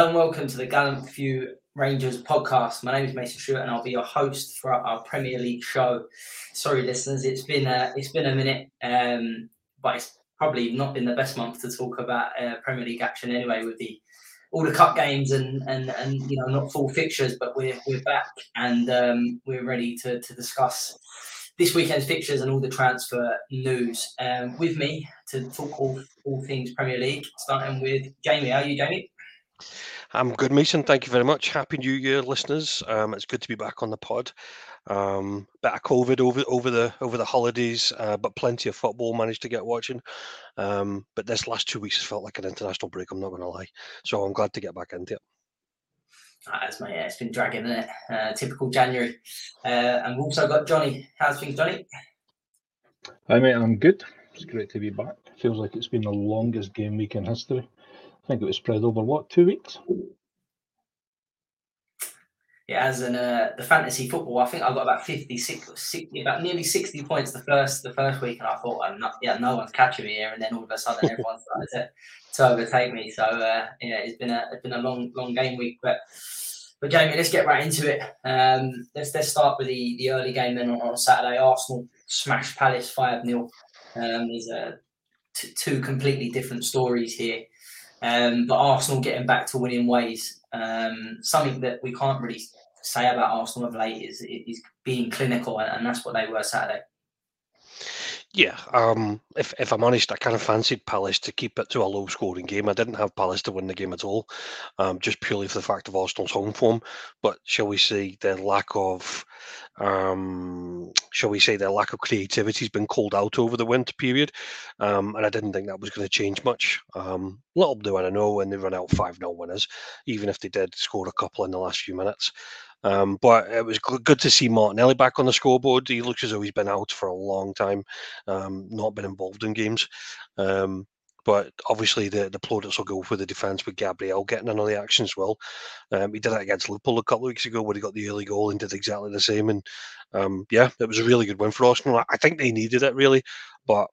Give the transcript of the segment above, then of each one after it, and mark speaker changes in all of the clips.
Speaker 1: Hello and welcome to the Gallant Few Rangers podcast. My name is Mason Stewart and I'll be your host for our Premier League show. Sorry, listeners, it's been a, it's been a minute, um, but it's probably not been the best month to talk about uh, Premier League action anyway with the all the cup games and and and you know not full fixtures, but we're we're back and um, we're ready to to discuss this weekend's fixtures and all the transfer news. Um, with me to talk all all things Premier League, starting with Jamie. How are you, Jamie?
Speaker 2: I'm good, Mason. Thank you very much. Happy New Year, listeners. Um, it's good to be back on the pod. Um, bit of COVID over over the over the holidays, uh, but plenty of football managed to get watching. Um, but this last two weeks has felt like an international break. I'm not going to lie. So I'm glad to get back into it.
Speaker 1: That's my yeah, it's been dragging it. Uh, typical January. Uh, and we've also got Johnny. How's things, Johnny?
Speaker 3: Hi mate, I'm good. It's great to be back. Feels like it's been the longest game week in history. I think it was spread over what two weeks.
Speaker 1: Yeah, as in uh, the fantasy football, I think I got about 50, 60, about nearly 60 points the first the first week, and I thought, I'm not, yeah, no one's catching me here. And then all of a sudden, everyone started to, to overtake me. So uh, yeah, it's been a it's been a long long game week. But but Jamie, let's get right into it. Um, let's let's start with the, the early game then on, on Saturday. Arsenal smashed Palace five 0 um, There's uh, t- two completely different stories here. Um, but Arsenal getting back to winning ways, um, something that we can't really say about Arsenal of late is is being clinical, and that's what they were Saturday.
Speaker 2: Yeah, um, if if I'm honest, I kind of fancied Palace to keep it to a low scoring game. I didn't have Palace to win the game at all, um, just purely for the fact of Arsenal's home form. But shall we say the lack of, um, shall we say the lack of creativity has been called out over the winter period, um, and I didn't think that was going to change much. Um, little do I know when they run out five 0 winners, even if they did score a couple in the last few minutes. Um, but it was good to see Martinelli back on the scoreboard. He looks as though he's been out for a long time, um, not been involved in games. Um, but obviously, the, the plaudits will go for the defence with Gabriel getting another action as well. Um, he did that against Liverpool a couple of weeks ago where he got the early goal and did exactly the same. And um, yeah, it was a really good win for Arsenal. I think they needed it really, but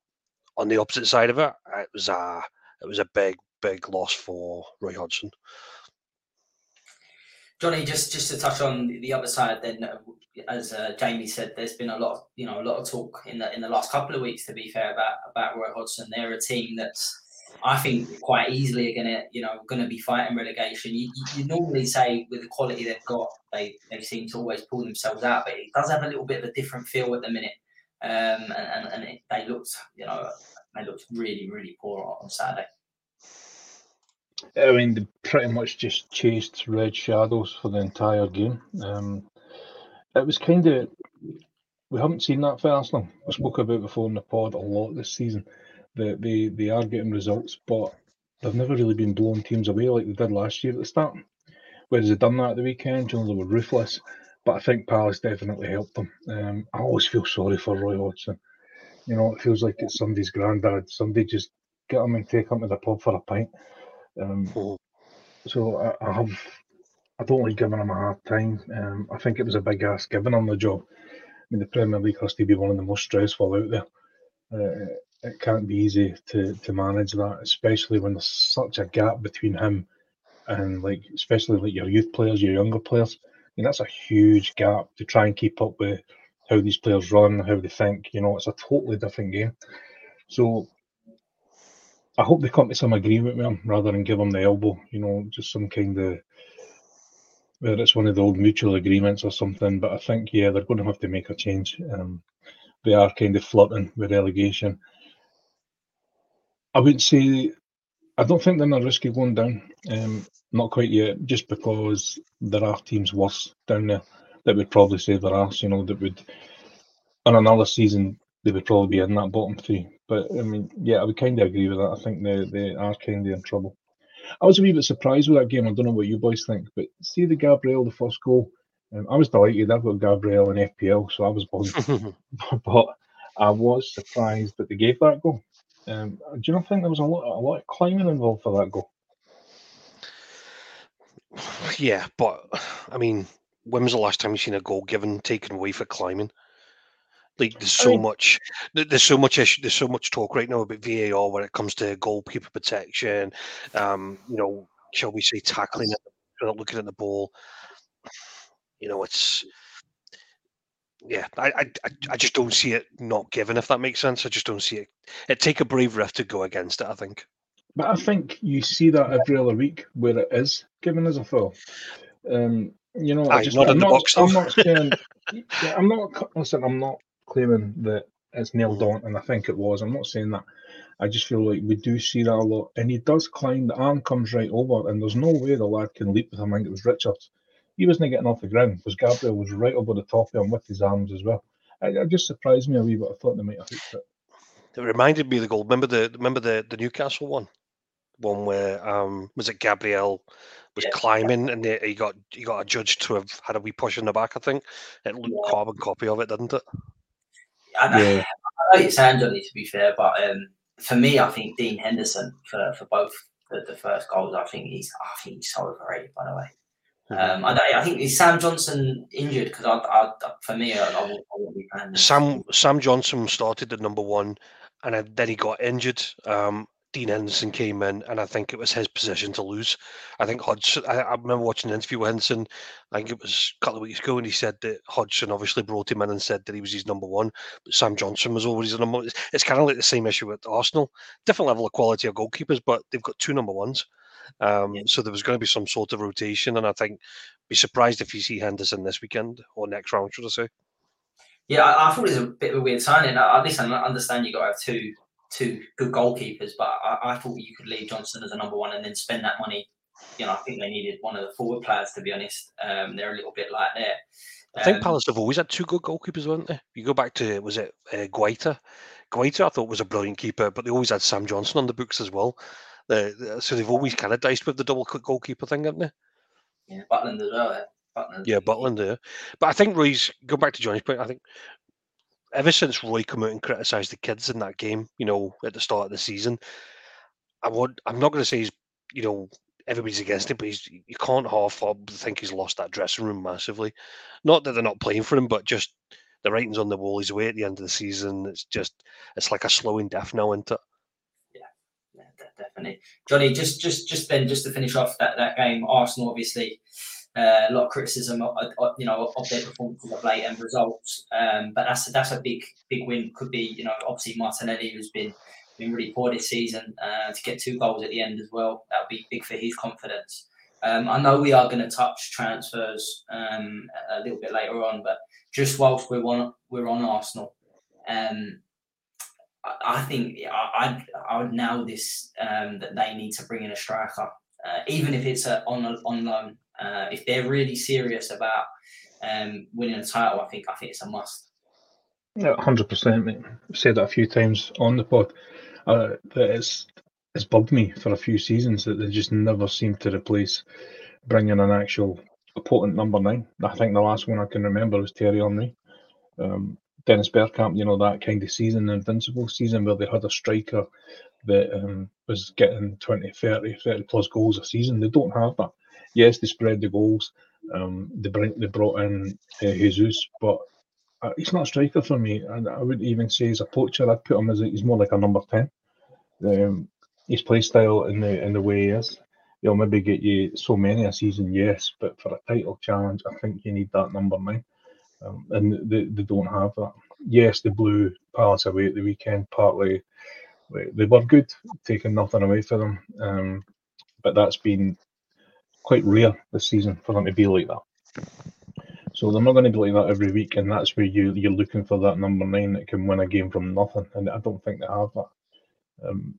Speaker 2: on the opposite side of it, it was a it was a big big loss for Roy Hodgson.
Speaker 1: Johnny, just just to touch on the other side, then uh, as uh, Jamie said, there's been a lot, of, you know, a lot of talk in the in the last couple of weeks. To be fair, about about Roy Hodgson, they're a team that's I think quite easily are going to, you know, to be fighting relegation. You, you, normally say with the quality they've got, they they seem to always pull themselves out, but it does have a little bit of a different feel at the minute. Um, and and, and it, they looked, you know, they looked really really poor on Saturday.
Speaker 3: I mean, they pretty much just chased red shadows for the entire game. Um, it was kind of we haven't seen that for Arsenal. I spoke about before in the pod a lot this season. That they, they are getting results, but they've never really been blowing teams away like they did last year at the start. Whereas they've done that at the weekend, they were ruthless. But I think Palace definitely helped them. Um, I always feel sorry for Roy Hodgson. You know, it feels like it's somebody's granddad. Somebody just get him and take him to the pub for a pint. Um, so I, I, have, I don't like giving him a hard time. Um, I think it was a big ask giving him the job. I mean, the Premier League has to be one of the most stressful out there. Uh, it can't be easy to, to manage that, especially when there's such a gap between him and like, especially like your youth players, your younger players. I mean, that's a huge gap to try and keep up with how these players run, how they think. You know, it's a totally different game. So I hope they come to some agreement with him rather than give him the elbow. You know, just some kind of whether it's one of the old mutual agreements or something. But I think yeah, they're going to have to make a change. Um, they are kind of flirting with relegation. I wouldn't say I don't think they're not risky going down. Um, not quite yet, just because there are teams worse down there that would probably save their ass. You know, that would on another season they would probably be in that bottom three. But I mean, yeah, I would kind of agree with that. I think they they are kind of in trouble. I was a wee bit surprised with that game. I don't know what you boys think, but see the Gabriel, the first goal. Um, I was delighted. I've got Gabriel in FPL, so I was buzzing. but I was surprised that they gave that goal. Um, do you not think there was a lot, a lot of climbing involved for that goal?
Speaker 2: Yeah, but I mean, when was the last time you seen a goal given taken away for climbing? Like there's so I mean, much, there's so much issue, there's so much talk right now about VAR when it comes to goalkeeper protection. Um, you know, shall we say, tackling it, not looking at the ball. You know, it's yeah, I, I I just don't see it not given. If that makes sense, I just don't see it. It take a brave ref to go against it. I think.
Speaker 3: But I think you see that every other week where it is given as a foul. Um, you know,
Speaker 2: Aye,
Speaker 3: I just,
Speaker 2: not in
Speaker 3: I'm,
Speaker 2: the
Speaker 3: not,
Speaker 2: box,
Speaker 3: I'm not saying. yeah, I'm not. Listen, I'm not claiming that it's nailed on, and I think it was. I'm not saying that. I just feel like we do see that a lot, and he does climb. The arm comes right over, and there's no way the lad can leap with him. I think it was Richards. He wasn't getting off the ground because Gabriel was right over the top of him with his arms as well. It, it just surprised me a wee bit. I thought they might have hooked it.
Speaker 2: It reminded me of the goal. Remember the remember the the Newcastle one, one where um was it Gabriel was
Speaker 1: Yeah.
Speaker 2: climbing and they, he got he got a judge to have had a wee push in the back. I think it looked
Speaker 1: Yeah.
Speaker 2: carbon copy of it, didn't it?
Speaker 1: I know,
Speaker 3: Yeah.
Speaker 1: I know saying Johnny to be fair, but um, for me, I think Dean Henderson for, for both the, the first goals. I think he's I think he's so overrated. By the way,
Speaker 2: Mhm.
Speaker 1: um, I, I think is Sam Johnstone injured because I, I, for me, I, I, won't, I won't be playing.
Speaker 2: Sam Sam Johnstone started at number one, and then- then he got injured. Um, Dean Henderson came in, and I think it was his position to lose. I think Hodgson. I, I remember watching an interview with Henderson. I think it was a couple of weeks ago, and he said that Hodgson obviously brought him in and said that he was his number one, but Sam Johnstone was always a number. It's, it's kind of like the same issue with Arsenal. Different level of quality of goalkeepers, but they've got two number ones. Um,
Speaker 1: Yeah.
Speaker 2: So there was going to be some sort of rotation, and I think be surprised if you see Henderson this weekend or next round, should I say?
Speaker 1: Yeah, I, I thought it was a bit of a weird signing. I listen, I understand you got to have two two good goalkeepers, but I, I thought you could leave Johnstone as a number one and then spend that money. You know, I think they needed one of the forward players to be honest. Um, they're a little bit like there.
Speaker 2: I think
Speaker 1: Um,
Speaker 2: Palace have always had two good goalkeepers, weren't they? You go back to was it uh, Guaita? Guaita, I thought was a brilliant keeper, but they always had Sam Johnstone on the books as well. So they've always kind of diced with the double quick goalkeeper thing, haven't they?
Speaker 1: Yeah, Butland as well. Yeah, Butland.
Speaker 2: Yeah, Butland there. But I think Roy's go back to Johnny's point. I think ever since Roy come out and criticised the kids in that game, you know, at the start of the season, I would. I'm not going to say he's, you know, everybody's against him, but he's you can't half think he's lost that dressing room massively. Not that they're not playing for him, but just the writing's on the wall. He's away at the end of the season. It's just it's like a slowing death now, isn't it?
Speaker 1: Yeah, de- definitely. Johnny, just just just then, just to finish off that, that game, Arsenal obviously uh, a lot of criticism, of, you know, of their performances of late and results. Um, but that's that's a big big win. Could be, you know, obviously Martinelli who's been been really poor this season uh, to get two goals at the end as well. That would be big for his confidence. Um, I know we are going to touch transfers um, a little bit later on, but just whilst we're on we're on Arsenal, um, I, I think I, I would nail this um, that they need to bring in a striker, uh, even if it's a, on a, on loan. Uh, if they're really serious about um, winning a title, I think I think it's a must.
Speaker 3: Hundred percent. I've said that a few times on the pod. Uh, that it's it's bugged me for a few seasons that they just never seem to replace bringing an actual potent number nine. I think the last one I can remember was Terry Henry. Um, Dennis Bergkamp, you know, that kind of season, the invincible season where they had a striker that um, was getting 20, 30, 30 plus goals a season. They don't have that. Yes, they spread the goals. Um, they bring they brought in uh, Jesus, but uh, he's not a striker for me. And I wouldn't even say he's a poacher. I'd put him as a, he's more like a number ten. Um, his play style and the in the way he is, he'll maybe get you so many a season, yes, but for a title challenge, I think you need that number nine. Um, and they, they don't have that. Yes, they blew Palace away at the weekend. Partly they they were good, taking nothing away from them. Um, but that's been quite rare this season for them to be like that. So they're not going to be like that every week, and that's where you you're looking for that number nine that can win a game from nothing, and I don't think they have that. Um,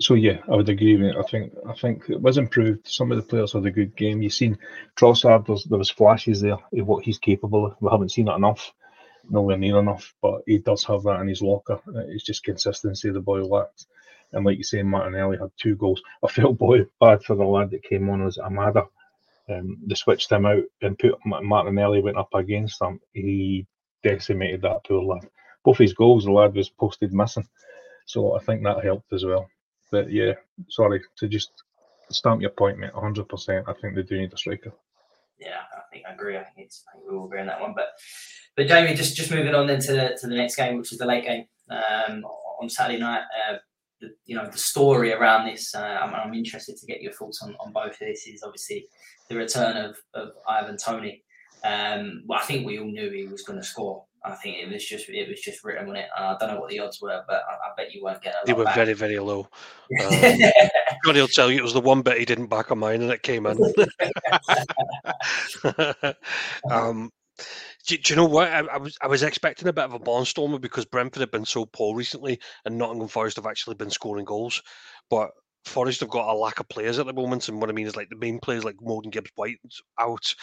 Speaker 3: so yeah, I would agree with it. I think I think it was improved. Some of the players had a good game. You've seen Trossard. There was flashes there of what he's capable of. We haven't seen it enough, nowhere near enough, but he does have that in his locker. It's just consistency the boy lacks. And like you say, Martinelli had two goals. I felt bad for the lad that came on as Amada. Um, they switched him out and put Martinelli went up against him. He decimated that poor lad. Both his goals, the lad was posted missing. So I think that helped as well. But yeah, sorry to just stamp your point, mate. 100%. I think they do need a striker.
Speaker 1: Yeah, I think I agree. I think it's I think we all agree on that one. But but Jamie, just just moving on then to the to the next game, which is the late game um, on Saturday night. Uh, the, you know the story around this. Uh, I'm, I'm, interested to get your thoughts on, on both of this. Is obviously the return of, of Ivan Toney. Um, well, I think we all knew he was going to score. I think it was just it was just written on it. I don't know what the odds were, but I, I bet you won't get.
Speaker 2: They were
Speaker 1: back.
Speaker 2: very very low. Um, Johnny will tell you it was the one bet he didn't back on mine, and it came in. um, do, do, you know what? I, I, was I was expecting a bit of a barnstormer because Brentford have been so poor recently, and Nottingham Forest have actually been scoring goals. But Forest have got a lack of players at the moment, and what I mean is like the main players like Morgan Gibbs White out,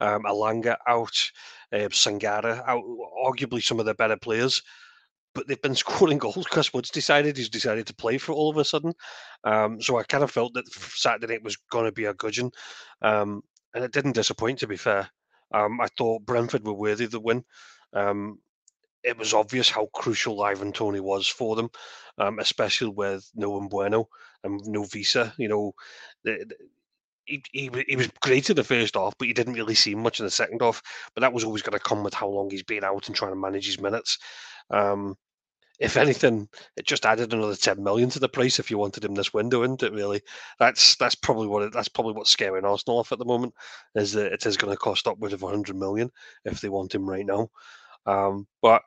Speaker 2: um, Elanga out, uh, Sangare out, arguably some of the better players. But they've been scoring goals. Chris Wood's decided he's decided to play for all of a sudden. Um, so I kind of felt that Saturday night was going to be a gudgeon, um, and it didn't disappoint. To be fair, um, I thought Brentford were worthy of the win. Um, it was obvious how crucial Ivan Toney was for them, um, especially with no and Mbeumo and no Wissa. You know, the, the, he, he, he was great in the first half, but he didn't really see much in the second half. But that was always going to come with how long he's been out and trying to manage his minutes. Um, if anything, it just added another ten million to the price if you wanted him this window, isn't it? Really, that's that's probably what it, that's probably what's scaring Arsenal off at the moment is that it is going to cost upwards of hundred million if they want him right now. Um, but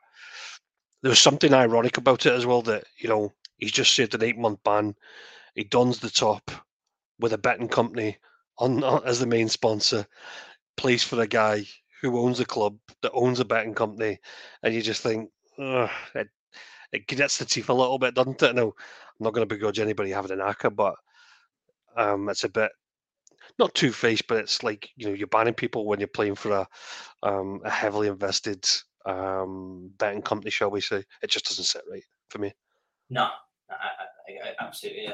Speaker 2: there's something ironic about it as well that you know he's just served an eight month ban. He dons the top with a betting company on as the main sponsor, plays for a guy who owns a club that owns a betting company, and you just think, it, it gets the teeth a little bit, doesn't it? No, I'm not going to begrudge anybody having an ACCA, but um, it's a bit not two faced, but it's like you know you're banning people when you're playing for a um, a heavily invested um, betting company, shall we say? It just doesn't sit right for me.
Speaker 1: No, I, I, I absolutely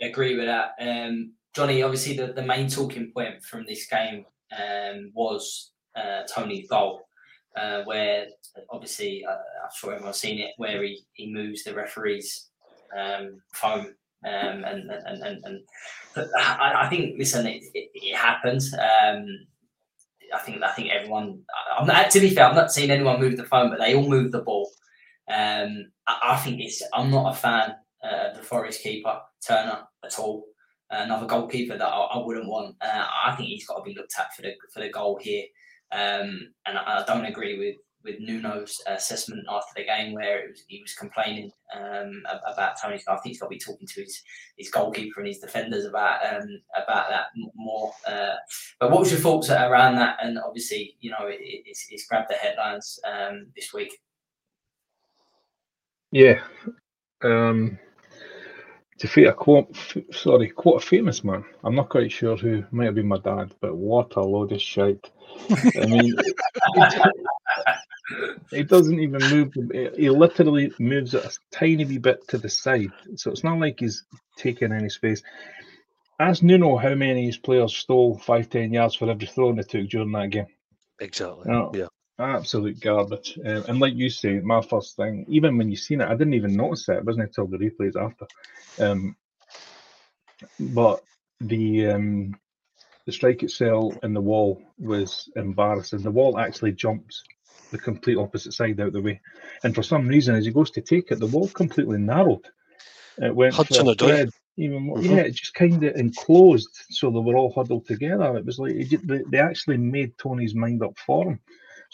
Speaker 1: agree with that. Um, Johnny, obviously the, the main talking point from this game um, was uh, Toney's goal uh, where obviously uh, I'm sure everyone's seen it, where he, he moves the referee's um, phone. Um, and, and, and, and I, I, think, listen, it, it, it. Um, I think I think everyone. I'm not to be fair. I'm not seeing anyone move the phone, but they all move the ball. Um, I, I, think it's. I'm not a fan uh, of the Forest keeper Turner at all. Another goalkeeper that I, I wouldn't want. Uh, I think he's got to be looked at for the for the goal here. Um, and I, I, don't agree with with Nuno's assessment after the game where was, he was complaining um, about Toney. I think he's got to be talking to his, his goalkeeper and his defenders about um, about that more. Uh, but what was your thoughts around that? And obviously, you know, it, it's, it's grabbed the headlines um, this week.
Speaker 3: Yeah. Um, to fit a quote, sorry, quote a famous man. I'm not quite sure who might have been my dad, but what a load of shite. I mean, he doesn't even move. He literally moves it a tiny wee bit to the side, so it's not like he's taking any space. Ask Nuno how many of his players stole five, ten yards for every throw they took during that game.
Speaker 2: Exactly. You know, yeah.
Speaker 3: Absolute garbage. Uh, and like you say, my first thing, even when you seen it, I didn't even notice it. It wasn't until the replays after. Um, but the um, the strike itself and the wall was embarrassing. The wall actually jumps the complete opposite side out the way, and for some reason, as he goes to take it, the wall completely narrowed. It went
Speaker 2: Hudson Odoi.
Speaker 3: Even more, mm-hmm. yeah, it just kind of enclosed, so they were all huddled together. It was like it, they actually made Toney's mind up for him.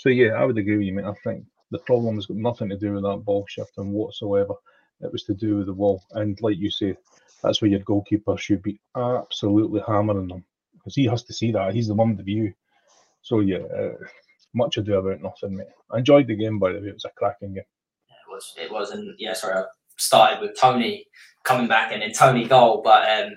Speaker 3: So yeah, I would agree with you, mate. I think the problem has got nothing to do with that ball shifting whatsoever. It was to do with the wall, and like you say, that's where your goalkeeper should be absolutely hammering them because he has to see that. He's the one with the view. So yeah, uh, much ado about nothing, mate. I enjoyed the game by the way. It was a cracking game.
Speaker 1: It was. It was, and yeah, sorry, I started with Toney coming back and then Toney goal, but um,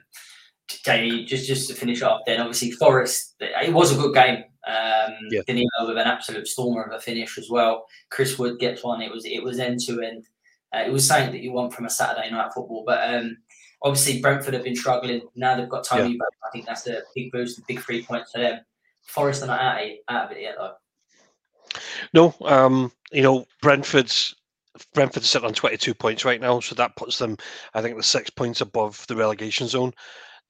Speaker 1: Jamie, just just to finish off, then obviously Forest. It was a good game. Um, yeah. Danilo with an absolute stormer of a finish as well. Chris Wood gets one. It was it was end to end. Uh, it was something that you want from a Saturday night football, but um, obviously Brentford have been struggling. Now they've got Toney, yeah. but I think that's a big boost, the big three points for them. Forest are not out of it, out of it yet, though.
Speaker 2: No, um, you know Brentford's Brentford sit on 22 points right now, so that puts them, I think, the six points above the relegation zone.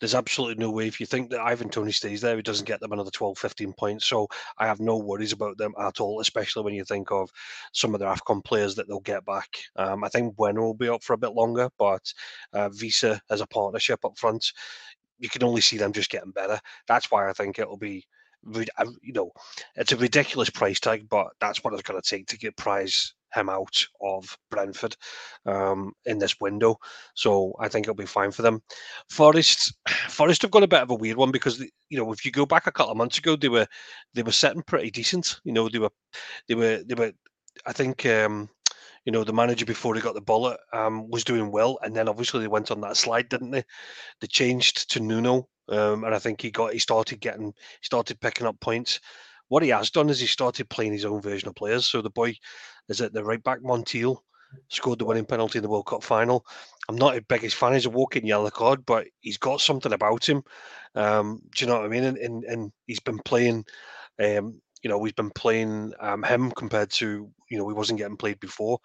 Speaker 2: There's absolutely no way if you think that Ivan Toney stays there, he doesn't get them another 12, 15 points. So I have no worries about them at all, especially when you think of some of the AFCON players that they'll get back. Um, I think Mbeumo will be up for a bit longer, but uh, Wissa as a partnership up front, you can only see them just getting better. That's why I think it'll be you know, it's a ridiculous price tag, but that's what it's going to take to get prize him out of Brentford um, in this window. So I think it'll be fine for them. Forest, Forest have got a bit of a weird one because you know if you go back a couple of months ago, they were they were sitting pretty decent. You know they were they were they were. I think um, you know the manager before he got the bullet um, was doing well, and then obviously they went on that slide, didn't they? They changed to Nuno, um, and I think he got he started getting he started picking up points what he has done is he started playing his own version of players. So the boy is at the right back Montiel scored the winning penalty in the World Cup final. I'm not his biggest fan. He's a walking yellow card, but he's got something about him. Um, do you know what I mean? And, and, and he's been playing. Um, you know, we've been playing um, him compared to you know he wasn't getting played before.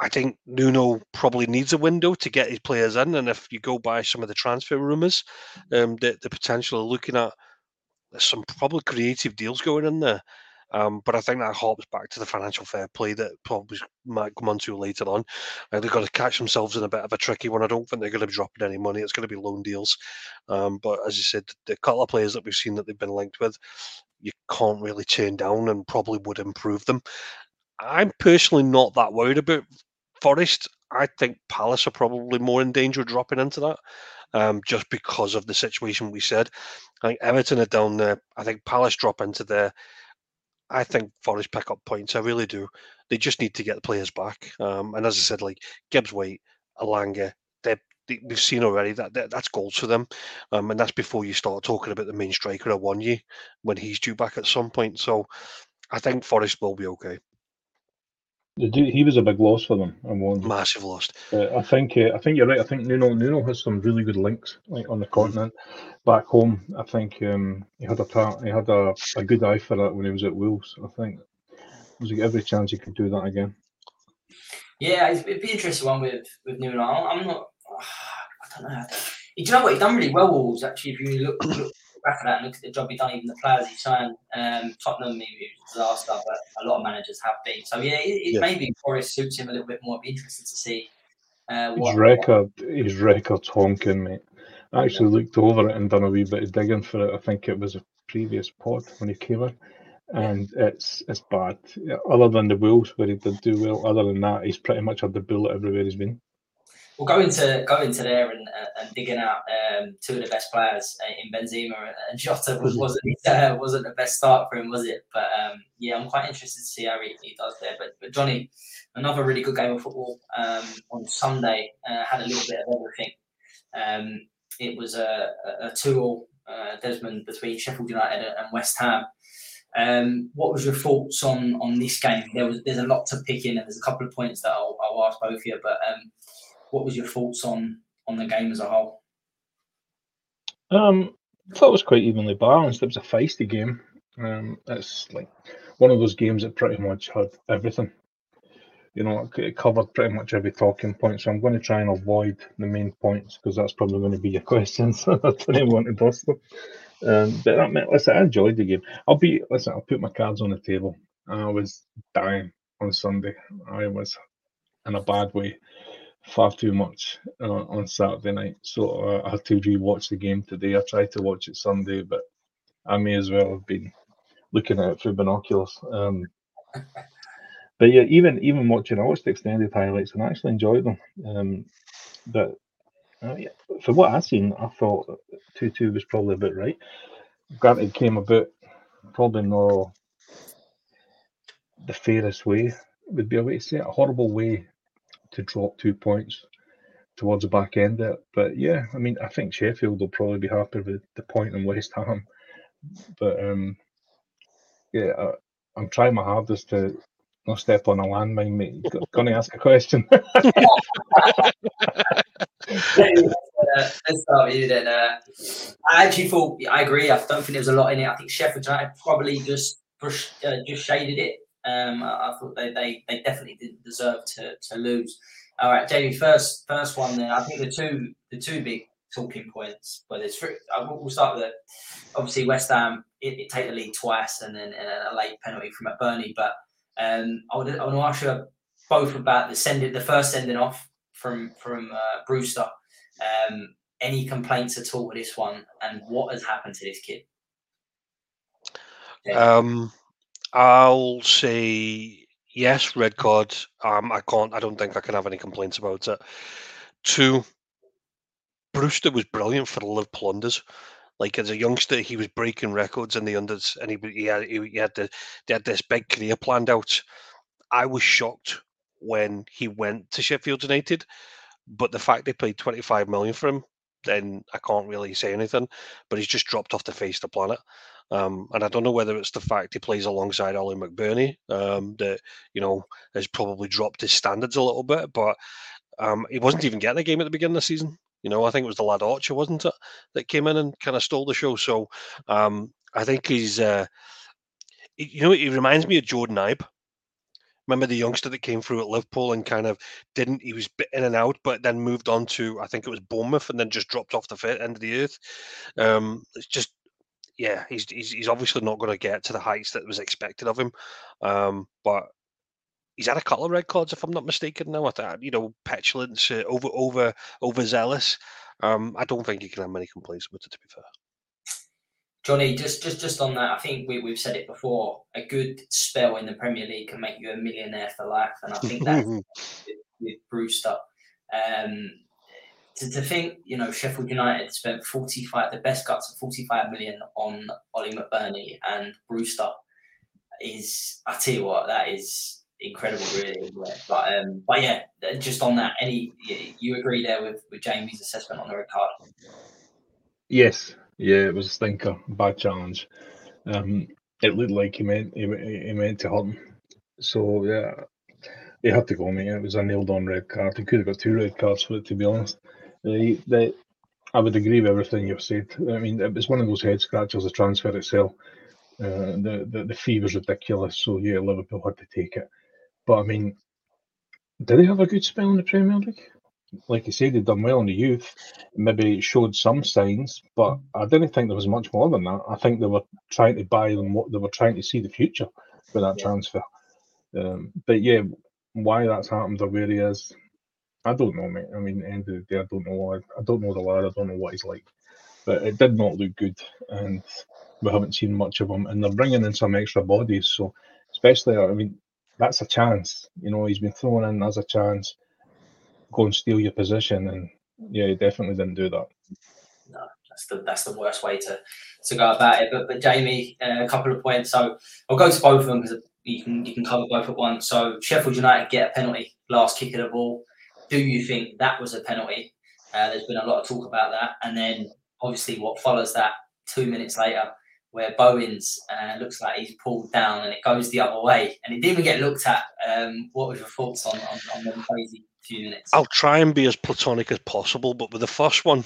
Speaker 2: I think Nuno probably needs a window to get his players in, and if you go by some of the transfer rumours, um, the the potential of looking at there's some probably creative deals going in there. Um, but I think that hops back to the financial fair play that probably might come onto later on. Uh, they've got to catch themselves in a bit of a tricky one. I don't think they're going to be dropping any money. It's going to be loan deals. Um, but as you said, the couple of players that we've seen that they've been linked with, you can't really turn down and probably would improve them. I'm personally not that worried about Forest. I think Palace are probably more in danger of dropping into that um, just because of the situation we said. I think Everton are down there. I think Palace drop into there. I think Forest pick up points. I really do. They just need to get the players back. Um, and as I said, like Gibbs White, Elanga, they, they, we've seen already that, that, that's goals for them. Um, and that's before you start talking about the main striker year when he's due back at some point. So I think Forest will be okay.
Speaker 3: He was a big loss for them. I'm one
Speaker 2: massive loss.
Speaker 3: Uh, I think uh, I think you're right. I think Nuno Nuno has some really good links like on the continent. Back home, I think um, he had a he had a, a good eye for that when he was at Wolves. I think there's every chance he could do that again.
Speaker 1: Yeah, it'd be interesting one with with Nuno. I'm not. I don't know. Do You know what? He's done really well, Wolves. Actually, if you look, look back at that and look at the job he done, even the players he signed. Um, Tottenham, he was a disaster, but a lot of managers have been. So yeah, it, it yeah. maybe Forest suits him a little bit more. It'd be interesting to see.
Speaker 3: Uh, what, his record, what... his record's honking, mate. I actually yeah. looked over it and done a wee bit of digging for it. I think it was a previous pod when he came in, and it's it's bad. Other than the Wolves where he did do well, other than that, he's pretty much had the bullet everywhere he's been
Speaker 1: well, go into go into there and, uh, and digging out um, two of the best players uh, in Benzema and Jota was, wasn't uh, wasn't the best start for him, was it? But um, yeah, I'm quite interested to see how he, he, does there. But but Johnny, another really good game of football um, on Sunday. Uh, had a little bit of everything. Um, it was a, a, a two-all uh, Desmond between Sheffield United and West Ham. Um, what was your thoughts on on this game? There was there's a lot to pick in, and there's a couple of points that I'll, I'll ask both of you. But um, what was your thoughts on on the game as a whole?
Speaker 3: Um, I thought it was quite evenly balanced. It was a feisty game. Um, it's like one of those games that pretty much had everything. You know, it covered pretty much every talking point. So I'm going to try and avoid the main points because that's probably going to be your questions. I don't want to dust them. Um, but I mean, listen, I enjoyed the game. I'll be listen. I'll put my cards on the table. I was dying on Sunday. I was in a bad way far too much uh, on Saturday night. So uh, I had to rewatch the game today. I tried to watch it Sunday, but I may as well have been looking at it through binoculars. Um, but yeah, even even watching, I watched the extended highlights and I actually enjoyed them. Um, but uh, yeah, for what I've seen, I thought two two was probably a bit right. Granted, came about probably not the fairest way would be a way to say it, a horrible way to drop two points towards the back end of it. But yeah, I mean, I think Sheffield will probably be happy with the point in West Ham. But um, yeah, I, am trying my hardest to not step on a landmine, mate. Going to ask a question.
Speaker 1: let's start with you then. Uh, I actually thought I agree. I don't think there was a lot in it. I think Sheffield probably just uh, just shaded it um, I, I, thought they, they, they definitely didn't deserve to, to lose. All right, Jamie, first first one there. I think the two the two big talking points. But there's we'll start with obviously West Ham. It, it take the lead twice and then and a late penalty from Burnley. But um, I, would, I want to ask you both about the sending the first sending off from from uh, Brewster. Um, any complaints at all with this one, and what has happened to this kid?
Speaker 2: Um, I'll say yes, red card. Um, I can't. I don't think I can have any complaints about it. Two, Brewster was brilliant for the Liverpool unders. Like as a youngster, he was breaking records in the unders, and he he had he, he had the they had this big career planned out. I was shocked when he went to Sheffield United, but the fact they paid twenty five million for him, then I can't really say anything. But he's just dropped off the face of the planet. Um, and I don't know whether it's the fact he plays alongside Ollie McBurnie um, that you know has probably dropped his standards a little bit. But um, he wasn't even getting a game at the beginning of the season. You know, I think it was the lad Archer, wasn't it, that came in and kind of stole the show. So um, I think he's, uh, you know, he reminds me of Jordan Ibe. Remember the youngster that came through at Liverpool and kind of didn't, he was in and out, but then moved on to, I think it was Bournemouth and then just dropped off the end of the earth. Um, it's just, yeah, he's, he's, he's obviously not going to get to the heights that was expected of him. Um, but he's had a couple of red cards, if I'm not mistaken. Now, I thought you know, petulance, uh, over over overzealous. Um, I don't think you can have many complaints with it. To be fair,
Speaker 1: Johnny, just just just on that, I think we, we've said it before. A good spell in the Premier League can make you a millionaire for life, and I think that with, with Brewster. Um, to, to think, you know, Sheffield United spent 45, the best cuts of 45 million on Oli McBurnie and Brewster is, I tell you what, that is incredible, really. But um, but yeah, just on that, any you agree there with with Jamie's assessment on the red card?
Speaker 3: Yes, yeah, it was a stinker, bad challenge. Um, it looked like he meant he, he meant to hurt him. So yeah, he had to go, mate. It was a nailed on red card. He could have got two red cards for it, to be honest. The, the, I would agree with everything you've said. I mean, it was one of those head scratchers, the transfer itself. Uh, the, the the fee was ridiculous, so yeah, Liverpool had to take it. But I mean, did they have a good spell in the Premier League? Like you said, they'd done well in the youth, maybe showed some signs, but I didn't think there was much more than that. I think they were trying to buy them what they were trying to see the future with that yeah. transfer. Um, but yeah, why that's happened or where he is, I don't know, mate. I mean, end of the day, I don't know. I, I don't know the lad. I don't know what he's like, but it did not look good, and we haven't seen much of him. And they're bringing in some extra bodies, so especially, I mean, that's a chance. You know, he's been thrown in as a chance. Go and steal your position, and yeah, he definitely didn't do that.
Speaker 1: No, that's the that's the worst way to to go about it. But but Jamie, uh, a couple of points. So I'll go to both of them because you can you can cover both at once. So Sheffield United get a penalty, last kick of the ball. Do you think that was a penalty? Uh, there's been a lot of talk about that, and then obviously what follows that two minutes later where Bowens uh, looks like he's pulled down and it goes the other way, and it didn't even get looked at. Um, what were your thoughts on on, on the crazy few minutes?
Speaker 2: I'll try and be as platonic as possible, but with the first one,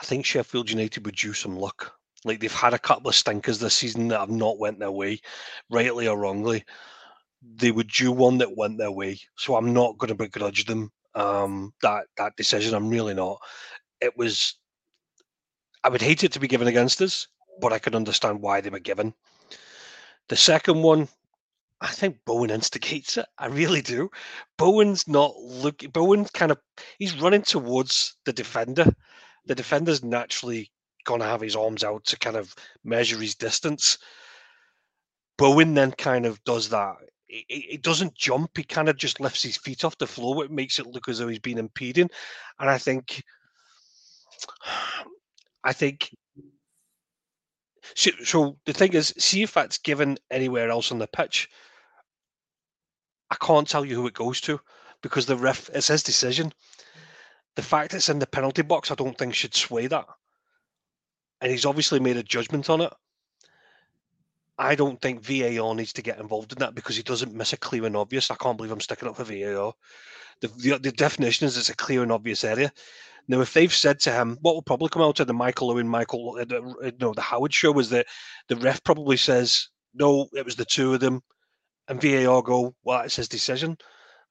Speaker 2: I think Sheffield United would due some luck. Like they've had a couple of stinkers this season that have not went their way, rightly or wrongly. They would do one that went their way, so I'm not going to begrudge them um, that that decision. I'm really not. It was. I would hate it to be given against us but I could understand why they were given. The second one, I think Bowen instigates it. I really do. Bowen's not looking. Bowen kind of he's running towards the defender. The defender's naturally going to have his arms out to kind of measure his distance. Bowen then kind of does that. He, he doesn't jump. He kind of just lifts his feet off the floor. It makes it look as though he's been impeding. And I think, I think so, so the thing is, see if that's given anywhere else on the pitch. I can't tell you who it goes to because the ref it's his decision. The fact it's in the penalty box, I don't think should sway that. And he's obviously made a judgment on it. I don't think VAR needs to get involved in that because he doesn't miss a clear and obvious. I can't believe I'm sticking up for VAR. The, the, the definition is it's a clear and obvious area. Now, if they've said to him, what will probably come out of the Michael Owen, Michael, uh, uh no, the Howard show is that the ref probably says, no, it was the two of them. And VAR go, well, it's his decision.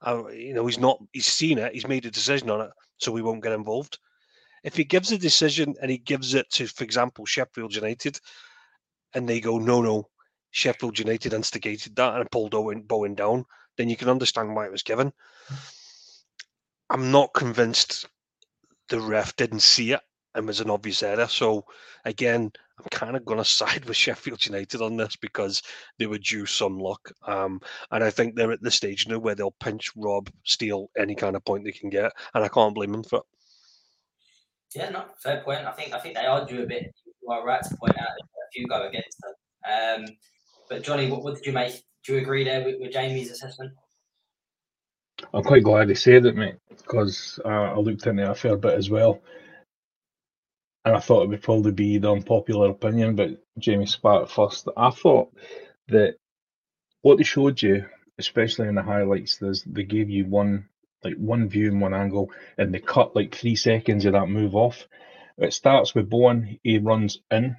Speaker 2: Uh, you know, he's not, he's seen it, he's made a decision on it, so we won't get involved. if he gives a decision and he gives it to, for example, Sheffield United, and they go, no, no, Sheffield United instigated that and pulled Owen Bowen down, then you can understand why it was given. I'm not convinced the ref didn't see it and was an obvious error. So again, I'm kind of going to side with Sheffield United on this because they were due some luck. Um, and I think they're at the stage now where they'll pinch, rob, steal any kind of point they can get, and I can't blame them for it.
Speaker 1: Yeah, no, fair point. I think I think they are due a bit. You are right to point out a few go against them. Um, but Johnny, what, what did you make? Do you agree there with, with Jamie's assessment?
Speaker 3: I'm quite glad he said it, mate, because uh, I looked into it a fair bit as well. And I thought it would probably be the unpopular opinion, but Jamie spat first. I thought that what they showed you, especially in the highlights, is they gave you one like one view and one angle, and they cut like three seconds of that move off. It starts with Bowen, he runs in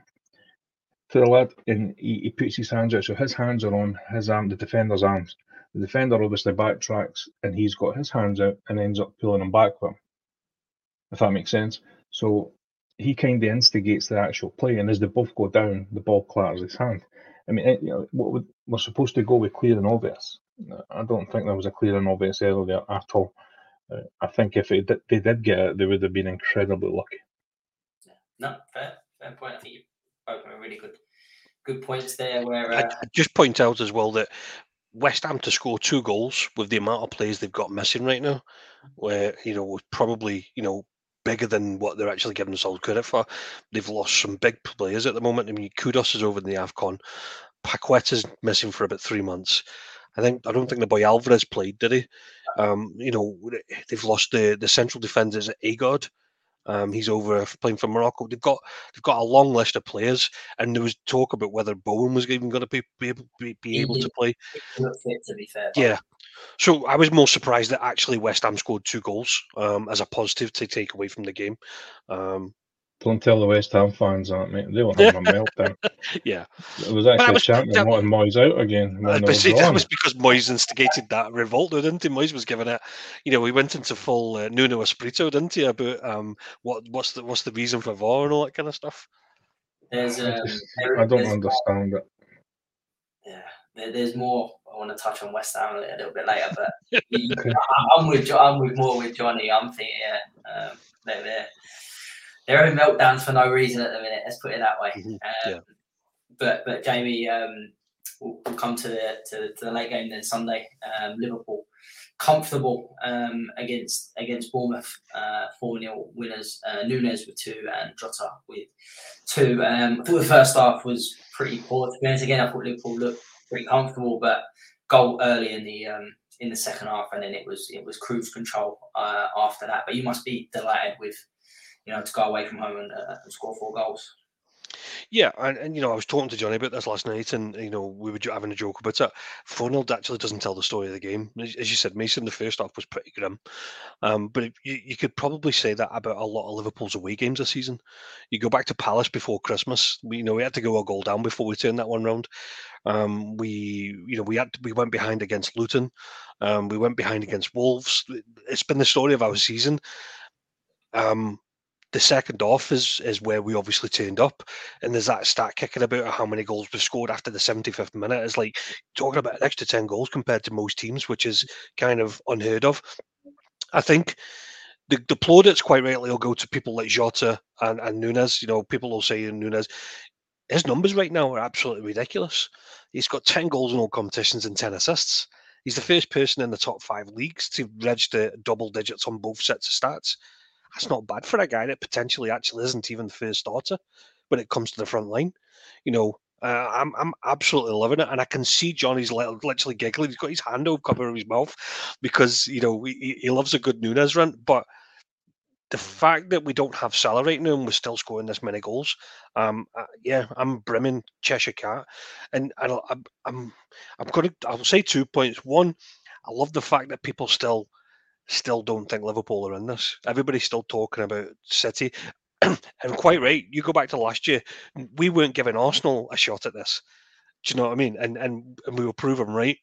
Speaker 3: to the lad and he, he puts his hands out. So his hands are on his arm, the defender's arms. The defender obviously backtracks and he's got his hands out and ends up pulling him back with him. If that makes sense. So he kind of instigates the actual play, and as they both go down, the ball clatters his hand. I mean, you know, what would, we're supposed to go with clear and obvious. I don't think there was a clear and obvious error there at all. Uh, I think if it, they did get it, they would have been incredibly lucky.
Speaker 1: No, fair, fair point. I think you both really good, good points there. Where uh...
Speaker 2: I just point out as well that West Ham to score two goals with the amount of players they've got missing right now, where you know probably you know bigger than what they're actually giving themselves credit for. They've lost some big players at the moment. I mean, Kudus is over in the Afcon. Paqueta's missing for about three months. I think I don't think the boy Alvarez played, did he? Um, you know, they've lost the the central defenders at Aguerd. Um, he's over playing for Morocco. They've got they've got a long list of players, and there was talk about whether Bowen was even going to be be able, be, be able to play.
Speaker 1: Fit, to be fair,
Speaker 2: yeah. So I was more surprised that actually West Ham scored two goals um, as a positive to take away from the game. Um,
Speaker 3: don't tell the West Ham fans that, mate. They were having a meltdown.
Speaker 2: Yeah.
Speaker 3: It was actually was, champion that, wanting Moyes out again.
Speaker 2: Uh, but see, that was because Moyes instigated that revolt, didn't he? Moyes was giving it, you know, we went into full uh, Nuno Espirito, didn't he, about um, what what's the what's the reason for VAR and all that kind of stuff.
Speaker 1: There's, um,
Speaker 3: I, I don't understand
Speaker 1: more,
Speaker 3: it.
Speaker 1: Yeah, there, there's more. I want to touch on West Ham a little bit later, but okay. I'm with I'm with more with Johnny. I'm thinking, yeah, um, they're there they're having meltdowns for no reason at the minute. Let's put it that way.
Speaker 2: Mm-hmm.
Speaker 1: Um,
Speaker 2: yeah.
Speaker 1: But but Jamie, um, we'll, we'll, come to the to, to, the late game then Sunday. Um, Liverpool comfortable um, against against Bournemouth, uh, four uh, 0 winners. Uh, Nunez with two and Jota with two. Um, I thought the first half was pretty poor. To be honest, again, I thought Liverpool looked pretty comfortable, but goal early in the um, in the second half, and then it was it was cruise control uh, after that. But you must be delighted with you know, to go away from home and, uh, and score four goals.
Speaker 2: Yeah, and, and you know, I was talking to Johnny about this last night, and you know, we were having a joke about it. 4 0 actually doesn't tell the story of the game. As you said, Mason, the first half was pretty grim. Um, but you, you could probably say that about a lot of Liverpool's away games this season. You go back to Palace before Christmas, we, you know, we had to go a goal down before we turned that one round. Um, we, you know, we had we went behind against Luton. Um, we went behind against Wolves. It's been the story of our season. Um, the second off is is where we obviously turned up, and there's that stat kicking about how many goals we scored after the 75th minute. It's like talking about an extra 10 goals compared to most teams, which is kind of unheard of. I think the, the plaudits quite rightly will go to people like Jota and, and Nunez. You know, people will say Nunez, his numbers right now are absolutely ridiculous. He's got 10 goals in all competitions and 10 assists. He's the first person in the top five leagues to register double digits on both sets of stats that's not bad for a guy that potentially actually isn't even the first starter when it comes to the front line. You know, uh, I'm I'm absolutely loving it, and I can see Johnny's little literally giggling. He's got his hand over cover of his mouth because you know he, he loves a good Nunez run, but the fact that we don't have Salah right now and we're still scoring this many goals, um, uh, yeah, I'm brimming Cheshire Cat, and, and I'm I'm I'm gonna I'll say two points. One, I love the fact that people still still don't think Liverpool are in this. Everybody's still talking about City. and quite right, you go back to last year, we weren't giving Arsenal a shot at this. Do you know what I mean? And and, and we were proven right.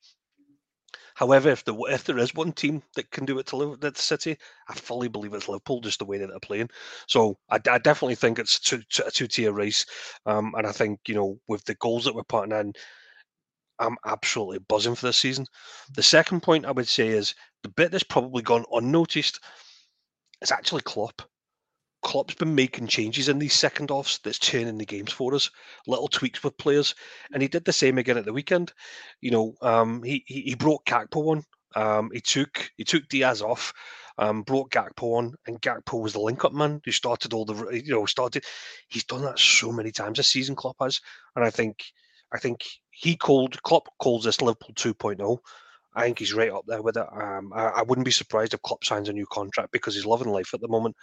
Speaker 2: However, if the if there is one team that can do it to live at City, I fully believe it's Liverpool, just the way that they're playing. So I, I definitely think it's two, two, a two tier race, um, and I think you know with the goals that we're putting in, I'm absolutely buzzing for this season. The second point I would say is the bit that's probably gone unnoticed is actually Klopp. Klopp's been making changes in these second offs that's turning the games for us, little tweaks with players, and he did the same again at the weekend. You know, um, he, he he brought Gakpo on. Um, he took he took Diaz off, um, brought Gakpo on, and Gakpo was the link-up man who started all the you know started. He's done that so many times this season, Klopp has, and I think I think he called Klopp calls this Liverpool 2.0. I think he's right up there with it. Um, I, I, wouldn't be surprised if Klopp signs a new contract because he's loving life at the moment.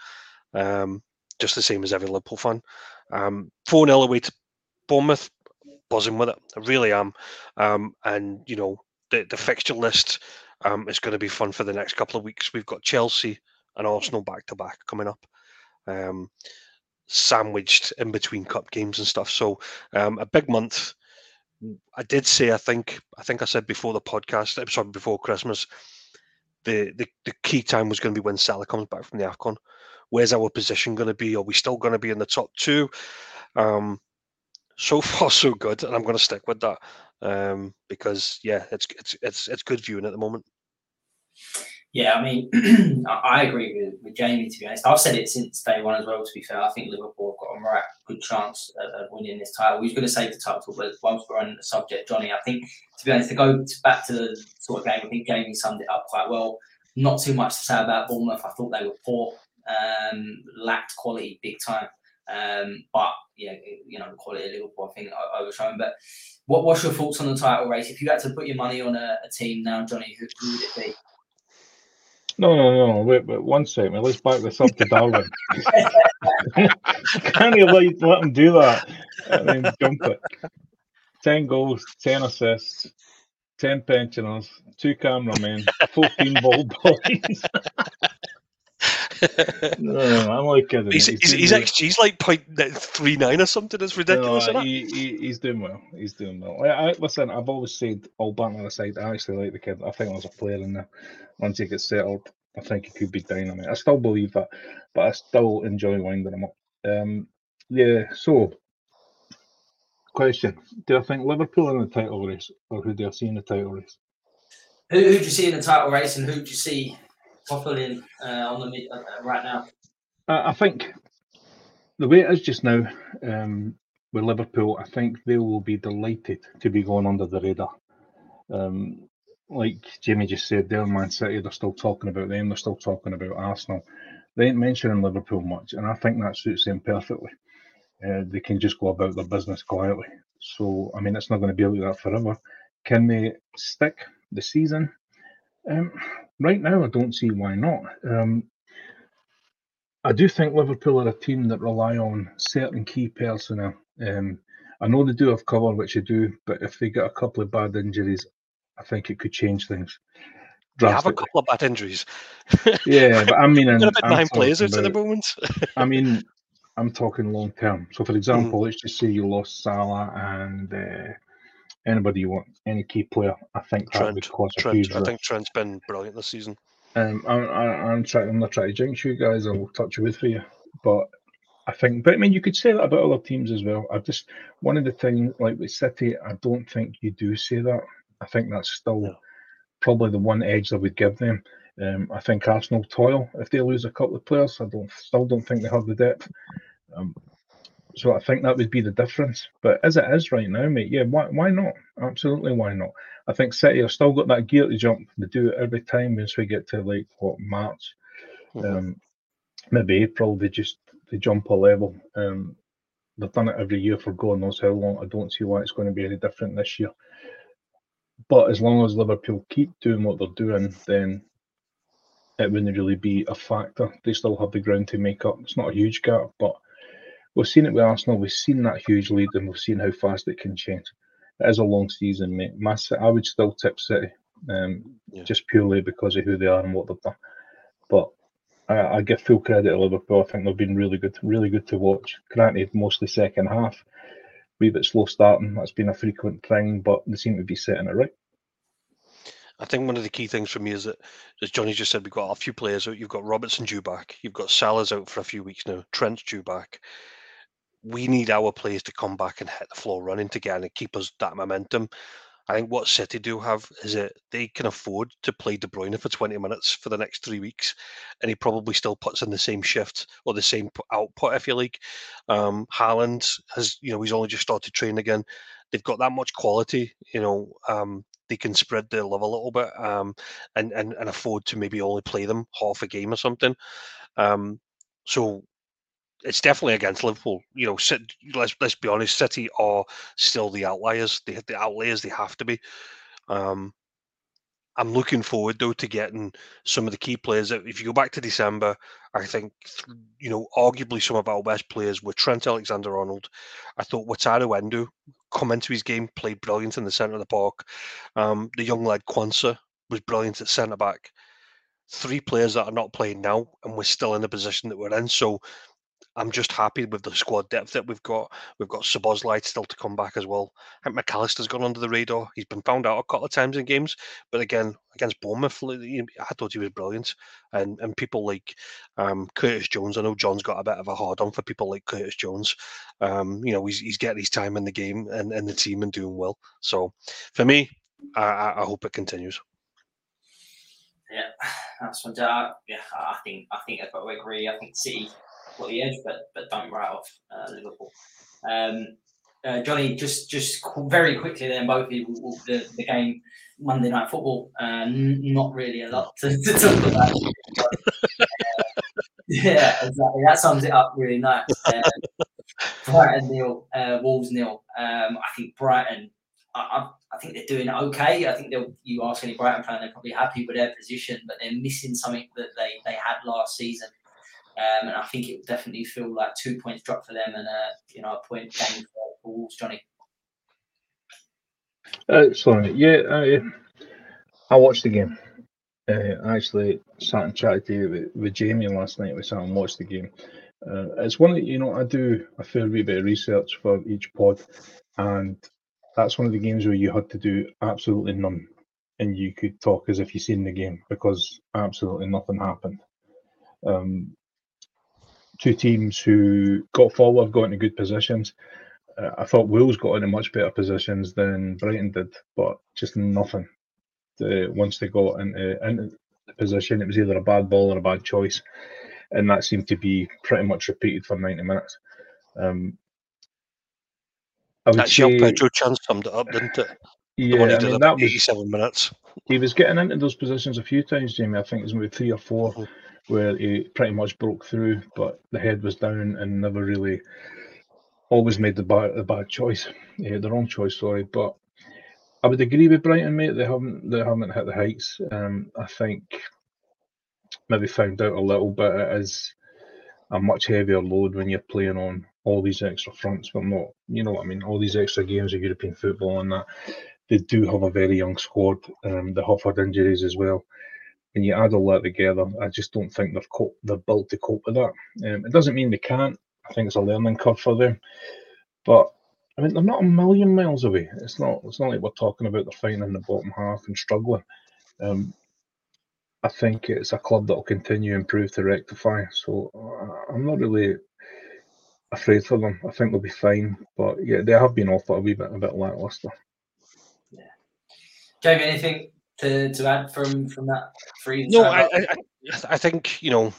Speaker 2: Um, just the same as every Liverpool fan. Um, 4 0 away to Bournemouth, buzzing with it. I really am. Um, and, you know, the, the fixture list um, is going to be fun for the next couple of weeks. We've got Chelsea and Arsenal back to back coming up. Um, sandwiched in between cup games and stuff. So um, a big month. I did say I think I think I said before the podcast, I'm sorry, before Christmas, the, the the key time was going to be when Salah comes back from the Afcon. Where's our position going to be? Are we still going to be in the top two? Um, so far, so good, and I'm going to stick with that um, because yeah, it's it's it's it's good viewing at the moment.
Speaker 1: Yeah, I mean, I agree with, with Jamie. To be honest, I've said it since day one as well. To be fair, I think Liverpool have got a right good chance of, winning this title. Was going to save the title, but once we're on the subject, Johnny, I think to be honest, to go back to the sort of game, I think Jamie summed it up quite well. Not too much to say about Bournemouth. I thought they were poor, um, lacked quality big time. Um, but yeah, you know, the quality of Liverpool, I think, overshone. But what, what's your thoughts on the title race? If you had to put your money on a, a team now, Johnny, who, who would it be?
Speaker 3: No, no, no. Wait, wait one second. Let's back this up to Darwin. Can't you let, let him do that and then jump it? 10 goals, 10 assists, 10 pensioners, two cameramen, 14 ball boys. no, I'm like kidding.
Speaker 2: He's, he's, he's, he's like point three nine or something. It's ridiculous.
Speaker 3: No, he, he, he's doing well. He's doing well. I, I, listen, I've always said, all banter aside, I actually like the kid. I think there's a player in there. Once he gets settled, I think he could be dynamite. I still believe that, but I still enjoy winding him up. Um, yeah. So, question: Do I think Liverpool in the title race, or who do I see in the title race?
Speaker 1: Who, who do you see in the title race, and who do you see toppling uh, on the uh, right now?
Speaker 3: I think the way it is just now um, with Liverpool, I think they will be delighted to be going under the radar. Um, like Jamie just said, they're Man City, they're still talking about them, they're still talking about Arsenal. They ain't mentioning Liverpool much, and I think that suits them perfectly. Uh, they can just go about their business quietly. So, I mean, it's not going to be like that forever. Can they stick the season? Um, right now, I don't see why not. Um, I do think Liverpool are a team that rely on certain key personnel. Um, I know they do have cover, which they do, but if they get a couple of bad injuries, I think it could change things.
Speaker 2: They have a couple of bad injuries.
Speaker 3: yeah, but I mean,
Speaker 2: I'm nine players out at the moment.
Speaker 3: I mean, I'm talking long term. So, for example, mm. let's just say you lost Salah and uh, anybody you want, any key player. I think that Trent, would cause a
Speaker 2: Trent. I think Trent's been brilliant this season.
Speaker 3: Um, I, I, I'm trying. I'm not trying to jinx you guys. I'll touch with for you, but I think. But I mean, you could say that about other teams as well. I just one of the things like with City, I don't think you do say that. I think that's still probably the one edge I would give them. Um, I think Arsenal toil if they lose a couple of players. I don't still don't think they have the depth. Um, so I think that would be the difference. But as it is right now, mate, yeah, why why not? Absolutely, why not? I think City have still got that gear to jump. They do it every time once we get to like what March, mm-hmm. um, maybe April. They just they jump a level. Um, they've done it every year for God knows how long. I don't see why it's going to be any different this year. But as long as Liverpool keep doing what they're doing, then it wouldn't really be a factor. They still have the ground to make up. It's not a huge gap, but we've seen it with Arsenal. We've seen that huge lead, and we've seen how fast it can change. It is a long season, mate. My, I would still tip City, um, yeah. just purely because of who they are and what they've done. But I, I give full credit to Liverpool. I think they've been really good, really good to watch. Granted, mostly second half, wee bit slow starting. That's been a frequent thing, but they seem to be setting it right.
Speaker 2: I think one of the key things for me is that, as Johnny just said, we've got a few players out. You've got Robertson due back. You've got Salah's out for a few weeks now. Trent's due back. We need our players to come back and hit the floor running to get and keep us that momentum. I think what City do have is that they can afford to play De Bruyne for 20 minutes for the next three weeks, and he probably still puts in the same shift or the same output, if you like. Um, Haaland has, you know, he's only just started training again. They've got that much quality, you know. Um, they can spread their love a little bit um, and, and and afford to maybe only play them half a game or something. Um, so it's definitely against Liverpool. You know, let's let's be honest. City are still the outliers. They the outliers. They have to be. Um, I'm looking forward though to getting some of the key players. If you go back to December, I think you know arguably some of our best players were Trent Alexander-Arnold. I thought Wataru Endo come into his game, played brilliant in the centre of the park. Um, the young lad Quansah was brilliant at centre back. Three players that are not playing now, and we're still in the position that we're in. So I'm just happy with the squad depth that we've got. We've got Szoboszlai still to come back as well. I think Mac Allister's gone under the radar. He's been found out a couple of times in games, but again against Bournemouth, I thought he was brilliant. And and people like um, Curtis Jones, I know John's got a bit of a hard on for people like Curtis Jones. Um, you know, he's, he's getting his time in the game and, and the team and doing well. So for me, I, I hope it continues.
Speaker 1: Yeah, that's one. Yeah, I think I think I've got to agree. I think City got the edge, but but don't write off uh, Liverpool. Um, uh, Johnny, just just very quickly then, both of you, the, the game Monday Night Football. Uh, not really a lot to, to talk about. yeah, exactly. That sums it up really nice. Uh, Brighton nil, uh, Wolves nil. Um, I think Brighton. I, I, I, think they're doing okay. I think they'll. You ask any Brighton fan, they're probably happy with their position, but they're missing something that they they had last season. Um, and I think it will definitely feel like two points dropped for them and uh, you know a point gain for, for Wolves, Johnny.
Speaker 3: Excellent. Yeah, I, I watched the game. Uh, I actually sat and chatted to with, with Jamie last night. We sat and watched the game. Uh, it's one that you know I do a fair wee bit of research for each pod, and that's one of the games where you had to do absolutely none, and you could talk as if you'd seen the game because absolutely nothing happened. Um, two teams who got forward, got into good positions. Uh, I thought Wolves got into much better positions than Brighton did, but just nothing. The, once they got into, into the position, it was either a bad ball or a bad choice, and that seemed to be pretty much repeated for ninety minutes. Um,
Speaker 2: I would that say, Pedro chance summed it up, didn't it?
Speaker 3: Yeah, I mean, that was
Speaker 2: eighty-seven minutes.
Speaker 3: He was getting into those positions a few times, Jamie. I think it was maybe three or 4 mm-hmm where he pretty much broke through, but the head was down and never really always made the bad, the bad choice, yeah, the wrong choice. Sorry, but I would agree with Brighton, mate. They haven't they haven't hit the heights. Um, I think maybe found out a little bit it is a much heavier load when you're playing on all these extra fronts, but not you know what I mean. All these extra games of European football and that they do have a very young squad. Um, they have had injuries as well and you add all that together, I just don't think they've cope, they're built to cope with that. Um, it doesn't mean they can't. I think it's a learning curve for them, but I mean they're not a million miles away. It's not. It's not like we're talking about they're fighting in the bottom half and struggling. Um, I think it's a club that will continue to improve to rectify. So uh, I'm not really afraid for them. I think they'll be fine. But yeah, they have been off a wee bit a bit lackluster.
Speaker 1: Yeah. Jamie, anything to, to add from from that free?
Speaker 2: No, I, I, I think you know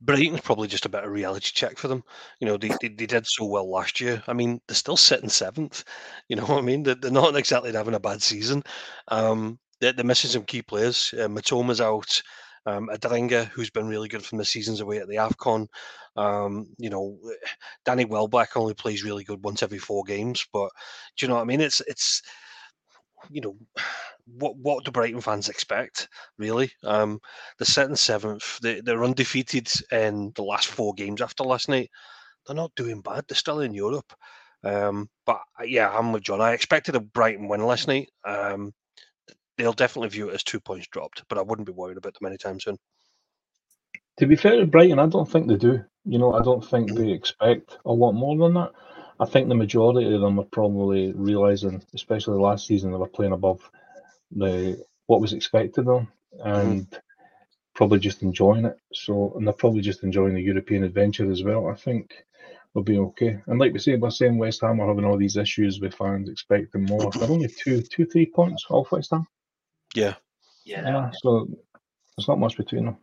Speaker 2: Brighton's probably just a bit of reality check for them. You know, they, they, they, did so well last year. I mean, they're still sitting seventh. You know what I mean? They're, they're not exactly having a bad season. Um, they're, they're missing some key players. Uh, Mitoma's out. Um, Adingra, who's been really good from the seasons away at the AFCON. Um, you know, Danny Welbeck only plays really good once every four games. But do you know what I mean? It's it's you know, what what do Brighton fans expect? Really, um, they're sitting seventh. They, they're undefeated in the last four games after last night. They're not doing bad. They're still in Europe. Um, but uh, yeah, I'm with John. I expected a Brighton win last night. Um, they'll definitely view it as two points dropped, but I wouldn't be worried about them anytime soon.
Speaker 3: To be fair to Brighton, I don't think they do. You know, I don't think they expect a lot more than that. I think the majority of them are probably realizing, especially last season, they were playing above the what was expected of them, and mm-hmm. probably just enjoying it. So, and they're probably just enjoying the European adventure as well. I think we'll be okay. And like we say, we're saying West Ham are having all these issues with fans expecting more. They're only two, two, three points off West Ham.
Speaker 2: Yeah.
Speaker 1: Yeah. yeah
Speaker 3: so there's not much between them.